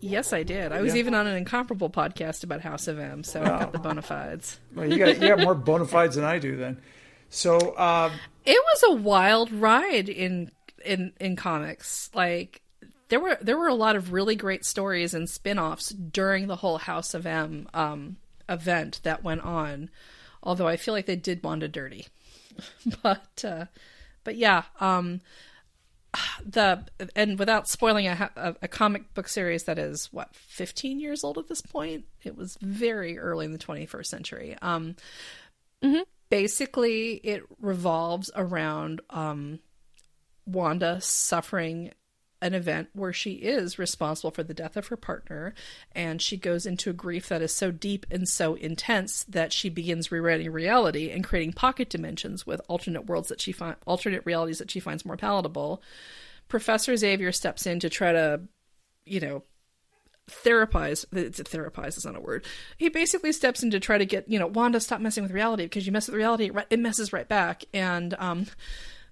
yes, I did. I was Yeah. even on an incomparable podcast about House of M, so I got the bona fides. Well, you got you got more bona fides than I do then. So um, It was a wild ride in in in comics. Like there were there were a lot of really great stories and spin-offs during the whole House of M um, event that went on. Although I feel like they did Wanda dirty, but uh, but yeah, um, the and without spoiling a, a, a comic book series that is what 15 years old at this point, it was very early in the 21st century. Um, basically it revolves around um Wanda suffering an event where she is responsible for the death of her partner and she goes into a grief that is so deep and so intense that she begins rewriting reality and creating pocket dimensions with alternate worlds that she find alternate realities that she finds more palatable. Professor xavier steps in to try to you know therapize it's a therapize is not a word. He basically steps in to try to get you know wanda stop messing with reality because you mess with reality it- it messes right back. And um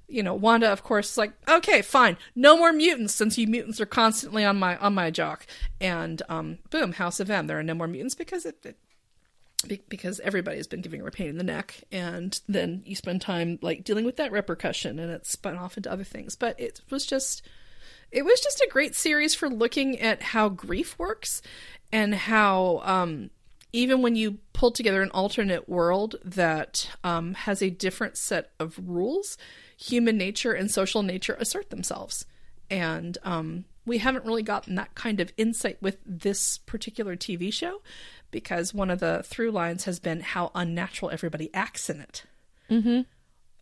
you know wanda of course is like okay fine. No more mutants since you mutants are constantly on my on my jock. And um boom house of m. There are no more mutants because it, it because everybody's been giving her a pain in the neck. And then you spend time like dealing with that repercussion and it's spun off into other things. But it was just it was just a great series for looking at how grief works and how um, even when you pull together an alternate world that um, has a different set of rules, human nature and social nature assert themselves. And um, we haven't really gotten that kind of insight with this particular TV show because one of the through lines has been how unnatural everybody acts in it.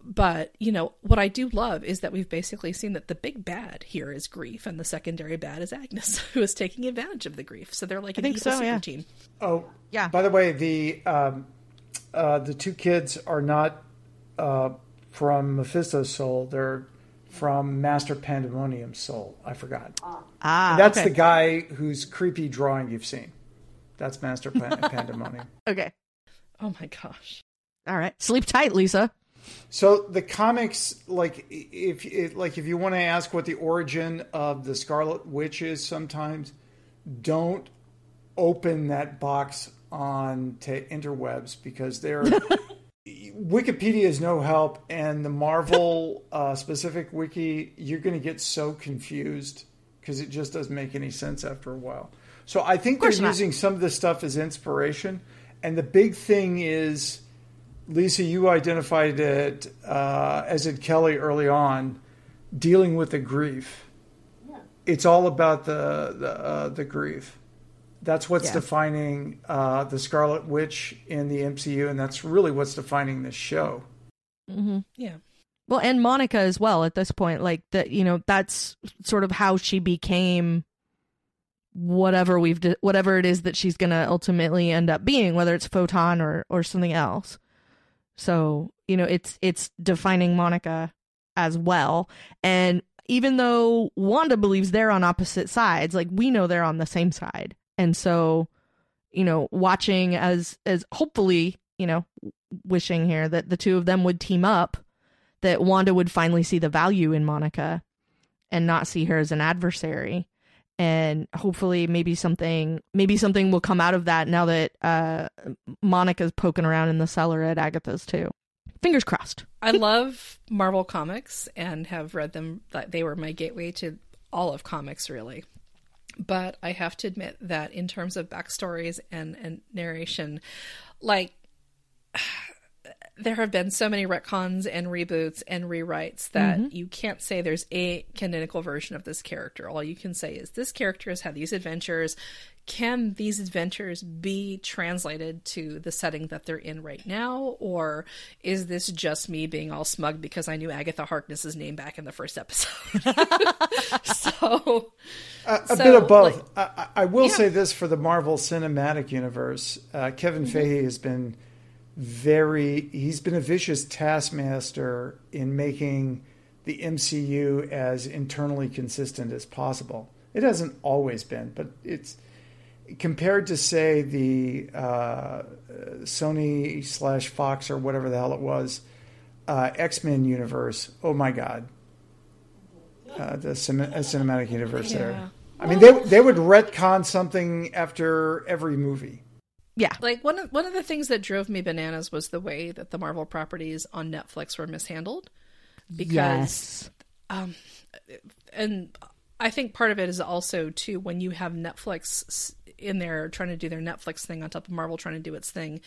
But, you know, what I do love is that we've basically seen that the big bad here is grief and the secondary bad is Agnes, who is taking advantage of the grief. So they're like an think evil so, super yeah. team. Oh, Yeah. By the way, the um, uh, the two kids are not uh, from Mephisto's soul; they're from Master Pandemonium's soul. I forgot. Ah, And that's okay. the guy whose creepy drawing you've seen. That's Master Pan- Pandemonium. okay. Oh my gosh. All right. Sleep tight, Lisa. So the comics, like if it, like if you want to ask what the origin of the Scarlet Witch is, sometimes don't open that box on to interwebs because they're Wikipedia is no help, and the Marvel uh, specific wiki you're going to get so confused because it just doesn't make any sense after a while. So I think they're course not. using some of this stuff as inspiration, and the big thing is. Lisa, you identified it uh, as did Kelly early on, dealing with the grief. It's all about the the, uh, the grief. That's what's Yeah. defining uh, the Scarlet Witch in the MCU, and that's really what's defining this show. Mm-hmm. Yeah. Well, and Monica as well at this point, like that, you know, that's sort of how she became whatever we've d- whatever it is that she's going to ultimately end up being, whether it's photon or or something else. So, you know, it's it's defining Monica as well. And even though Wanda believes they're on opposite sides, like we know they're on the same side. And so, you know, watching as as hopefully, you know, wishing here that the two of them would team up that Wanda would finally see the value in Monica and not see her as an adversary. And hopefully maybe something maybe something will come out of that now that uh Monica's poking around in the cellar at Agatha's too. Fingers crossed. I love Marvel comics and have read them. They were my gateway to all of comics, really. But I have to admit that in terms of backstories and, and narration, like there have been so many retcons and reboots and rewrites that mm-hmm. you can't say there's a canonical version of this character. All you can say is this character has had these adventures. Can these adventures be translated to the setting that they're in right now? Or is this just me being all smug because I knew Agatha Harkness's name back in the first episode? so, A, a So, bit of both. like- I, I I will Yeah. say this for the Marvel Cinematic Universe: uh, Kevin Mm-hmm. Feige has been very. He's been a vicious taskmaster in making the MCU as internally consistent as possible. It hasn't always been, but it's compared to say the uh, Sony slash Fox or whatever the hell it was uh, X Men universe. Oh my god, uh, the cin- uh, cinematic universe Yeah. there. I mean, they they would retcon something after every movie. Yeah. like one of one of the things that drove me bananas was the way that the Marvel properties on Netflix were mishandled. Because yes. and I think part of it is also too when you have Netflix s- in there trying to do their Netflix thing on top of Marvel trying to do its thing.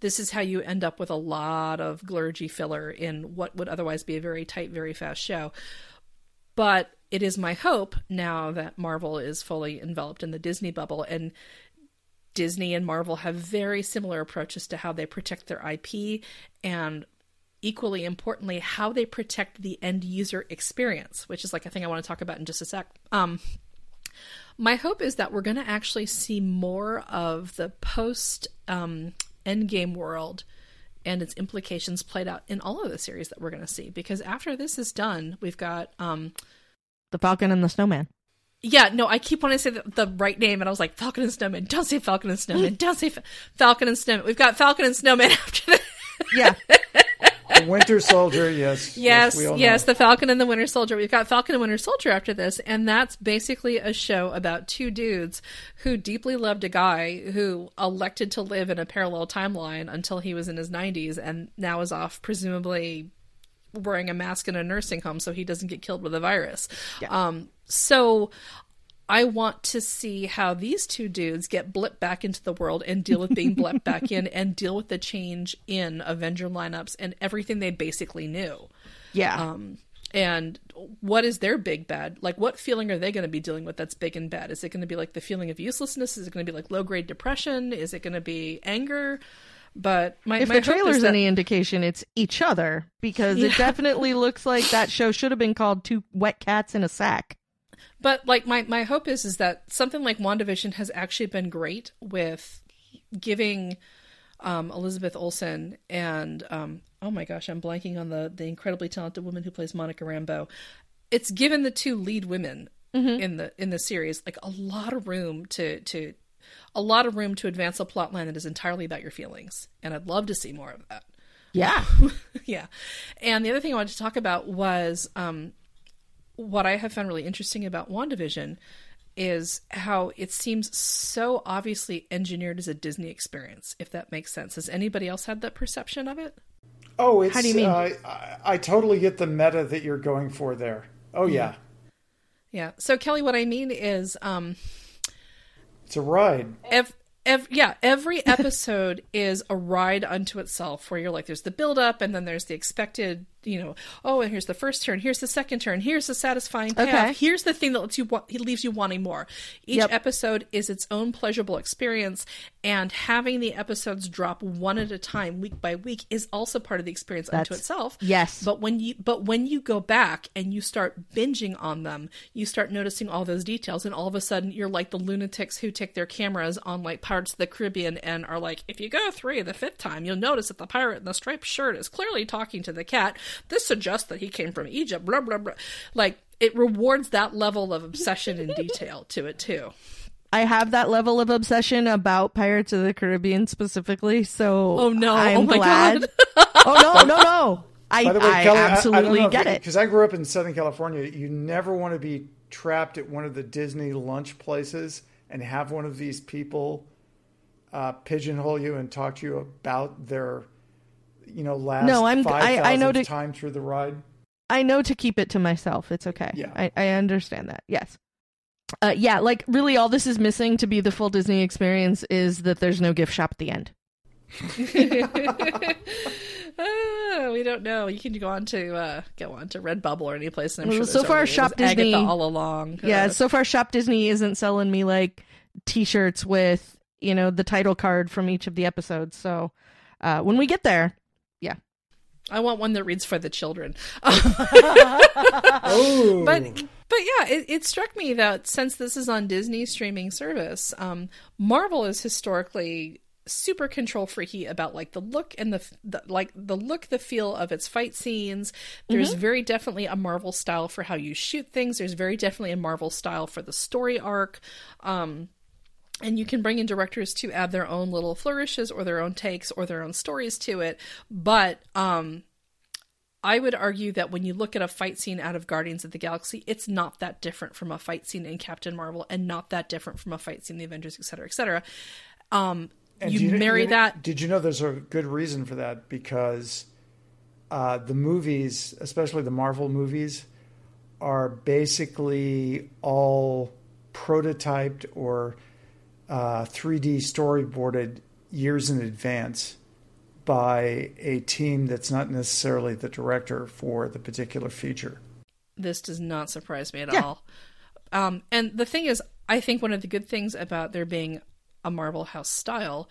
This is how you end up with a lot of glurgy filler in what would otherwise be a very tight, very fast show. But it is my hope now that Marvel is fully enveloped in the Disney bubble and Disney and Marvel have very similar approaches to how they protect their IP and equally importantly how they protect the end user experience, which is like a thing I want to talk about in just a sec. Um my hope is that we're going to actually see more of the post um, endgame world and its implications played out in all of the series that we're going to see. Because after this is done, we've got um, The Falcon and the Snowman. yeah, no, I keep wanting to say the, the right name, and I was like Falcon and Snowman. Don't say Falcon and Snowman. Don't say Fa- Falcon and Snowman. We've got Falcon and Snowman after that. Yeah. The Winter Soldier, yes, Yes, all yes, the Falcon and the Winter Soldier. We've got Falcon and Winter Soldier after this, and that's basically a show about two dudes who deeply loved a guy who elected to live in a parallel timeline until he was in his 90s and now is off, presumably wearing a mask in a nursing home so he doesn't get killed with a virus. Um, so I want to see how these two dudes get blipped back into the world and deal with being blipped back in and deal with the change in Avenger lineups and everything they basically knew. Yeah. Um, and what is their big bad? Like, what feeling are they going to be dealing with that's big and bad? Is it going to be like the feeling of uselessness? Is it going to be like low grade depression? Is it going to be anger? But my, if my the is trailer's that- any indication, it's each other because it definitely looks like that show should have been called Two Wet Cats in a Sack. But like my my hope is is that something like WandaVision has actually been great with giving um, Elizabeth Olsen and um, oh my gosh, I'm blanking on the the incredibly talented woman who plays Monica Rambeau. It's given the two lead women in the in the series like a lot of room to to a lot of room to advance a plot line that is entirely about your feelings, and I'd love to see more of that. Yeah. yeah. And the other thing I wanted to talk about was um, what I have found really interesting about WandaVision is how it seems so obviously engineered as a Disney experience, if that makes sense. Has anybody else had that perception of it? Oh, it's. do you mean? Uh, I, I totally get the meta that you're going for there. Oh yeah, Yeah. So Kelly, what I mean is um it's a ride. ev- ev- yeah, every episode is a ride unto itself where you're like, there's the build up and then there's the expected, you know, oh, and here's the first turn, here's the second turn, here's the satisfying payoff, Okay. here's the thing that lets you, wa- it leaves you wanting more. Each Yep. episode is its own pleasurable experience, and having the episodes drop one at a time, week by week, is also part of the experience unto itself. yes. But when you but when you go back and you start binging on them, you start noticing all those details, and all of a sudden you're like the lunatics who take their cameras on like Pirates of the Caribbean and are like, if you go through the fifth time, you'll notice that the pirate in the striped shirt is clearly talking to the cat. This suggests that he came from Egypt. Blah blah blah. Like it rewards that level of obsession and detail to it too. I have that level of obsession about Pirates of the Caribbean specifically, so Oh, no. I'm Oh, my glad. God. oh no, no, no. I, By the way, I Kelly, absolutely get it. because I grew up in Southern California. You never want to be trapped at one of the Disney lunch places and have one of these people uh, pigeonhole you and talk to you about their, you know, last No, I'm- I- I know 5,000th to- time through the ride. I know to keep it to myself. It's okay. Yeah. I, I understand that. Yes. Uh, yeah, like really all this is missing to be the full Disney experience is that there's no gift shop at the end. We don't know. You can go on to uh, go on to Redbubble or any place. And I'm Well, sure so far, Shop there's Agatha Disney- all along. Yeah, Uh, so far Shop Disney isn't selling me like t-shirts with, you know, the title card from each of the episodes. So, uh, when we get there, yeah, I want one that reads for the children. Oh, but but yeah, it, it struck me that since this is on Disney streaming service, um, Marvel is historically super control freaky about like the look and the, the like the look the feel of its fight scenes. There's very definitely a marvel style for how you shoot things. There's very definitely a marvel style for the story arc. Um and you can bring in directors to add their own little flourishes or their own takes or their own stories to it. But um I would argue that when you look at a fight scene out of Guardians of the Galaxy, it's not that different from a fight scene in Captain Marvel, and not that different from a fight scene in the Avengers, et cetera, et cetera. Um, you do marry you- that. Did you know there's a good reason for that? Because uh, the movies, especially the Marvel movies, are basically all prototyped or uh, 3D storyboarded years in advance by a team that's not necessarily the director for the particular feature. This does not surprise me at Yeah. all. Um, and the thing is, I think one of the good things about there being a Marvel House style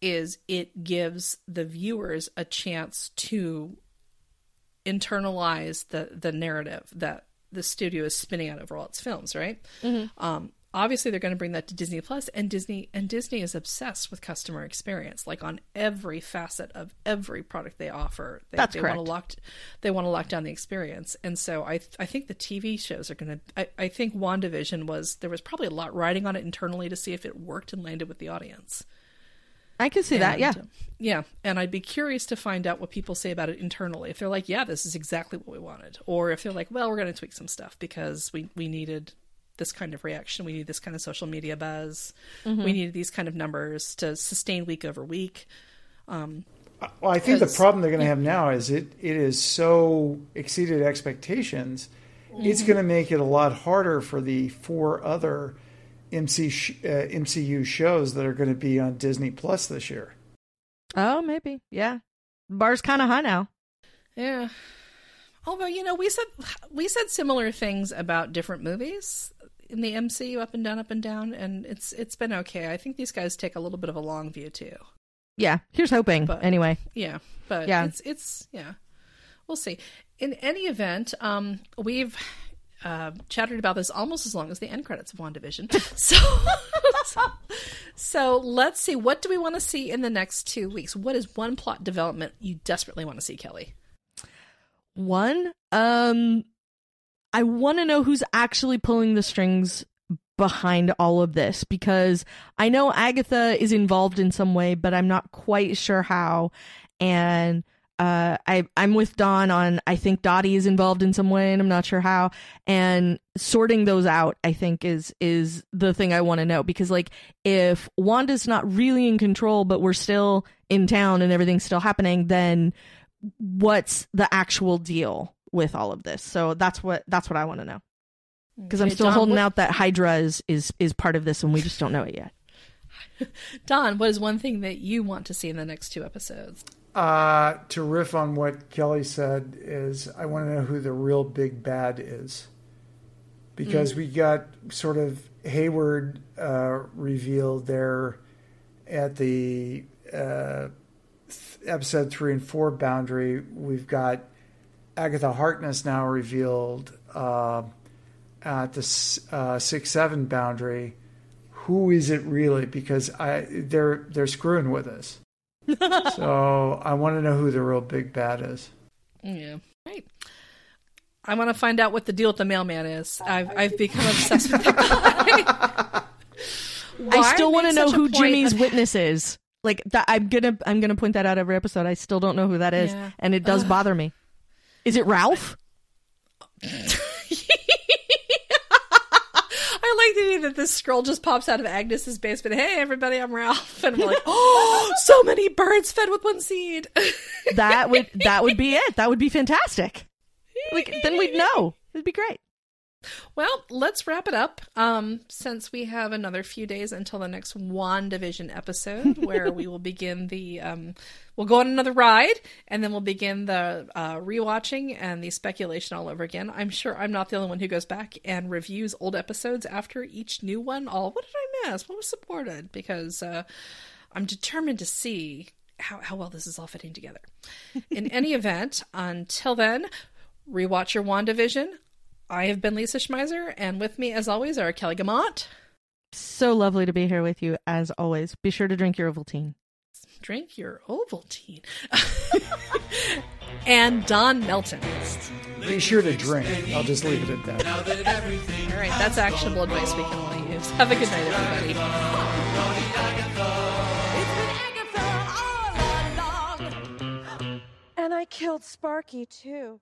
is it gives the viewers a chance to internalize the the narrative that the studio is spinning out over all its films, right? Um, obviously, they're going to bring that to Disney Plus, and Disney and Disney is obsessed with customer experience, like on every facet of every product they offer. They, That's they want correct. to lock they want to lock down the experience, and so I I think the TV shows are going to. I, I think Wandavision was there was probably a lot riding on it internally to see if it worked and landed with the audience. I can see that. Yeah. yeah. And I'd be curious to find out what people say about it internally. If they're like, yeah, this is exactly what we wanted. Or if they're like, well, we're going to tweak some stuff because we, we needed this kind of reaction. We need this kind of social media buzz. Mm-hmm. We need these kind of numbers to sustain week over week. Well, I think the problem they're going to have now is it it is so exceeded expectations. It's Mm-hmm. going to make it a lot harder for the four other MC sh- uh, MCU shows that are going to be on Disney Plus this year. Oh, maybe. Yeah. Bar's kind of high now. Yeah. Although, you know, we said we said similar things about different movies in the MCU up and down, up and down, and it's it's been okay. I think these guys take a little bit of a long view too. Yeah. Here's hoping. But- anyway. Yeah, but Yeah. it's it's yeah. We'll see. In any event, um, we've uh, chatted about this almost as long as the end credits of WandaVision. So, so, so let's see. What do we want to see in the next two weeks? What is one plot development you desperately want to see, Kelly? One, um, I want to know who's actually pulling the strings behind all of this because I know Agatha is involved in some way, but I'm not quite sure how. And uh, I I'm with Don on I think Dottie is involved in some way and I'm not sure how. And sorting those out, I think is is the thing I want to know because like if Wanda's not really in control, but we're still in town and everything's still happening, then what's the actual deal with all of this? So that's what that's what I want to know because I'm still Don, holding what- out that Hydra is, is is part of this and we just don't know it yet. Don, what is one thing that you want to see in the next two episodes? Uh, to riff on what Kelly said is, I want to know who the real big bad is, because we got sort of Hayward uh, revealed there at the uh, th- episode three and four boundary. We've got Agatha Harkness now revealed uh, at the uh, six seven boundary. Who is it really? Because I they're they're screwing with us. so I want to know who the real big bad is. Yeah. Right. I want to find out what the deal with the mailman is. I've I've become obsessed with that guy. I still want to know who Jimmy's of- witness is. Like that, I'm gonna I'm gonna point that out every episode. I still don't know who that is, Yeah. and it does bother me. Is it Ralph? I like the idea that this Skrull just pops out of Agnes's basement. Hey, everybody, I'm Ralph, and we're like, oh, so many birds fed with one seed. That would that would be it. That would be fantastic. Like then we'd know. It'd be great. Well, let's wrap it up. Um, since we have another few days until the next WandaVision episode, where we will begin the, um, we'll go on another ride, and then we'll begin the uh, rewatching and the speculation all over again. I'm sure I'm not the only one who goes back and reviews old episodes after each new one. All what did I miss? What was supported? Because uh, I'm determined to see how, how well this is all fitting together. In any event, until then, rewatch your WandaVision. I have been Lisa Schmeiser, and with me, as always, are Kelly Guimont. So lovely to be here with you as always. Be sure to drink your Ovaltine. Drink your Ovaltine. and Don Melton. Be sure to drink. I'll just leave it at that. All right, that's actionable advice we can all use. Have a good night, everybody. And I killed Sparky too.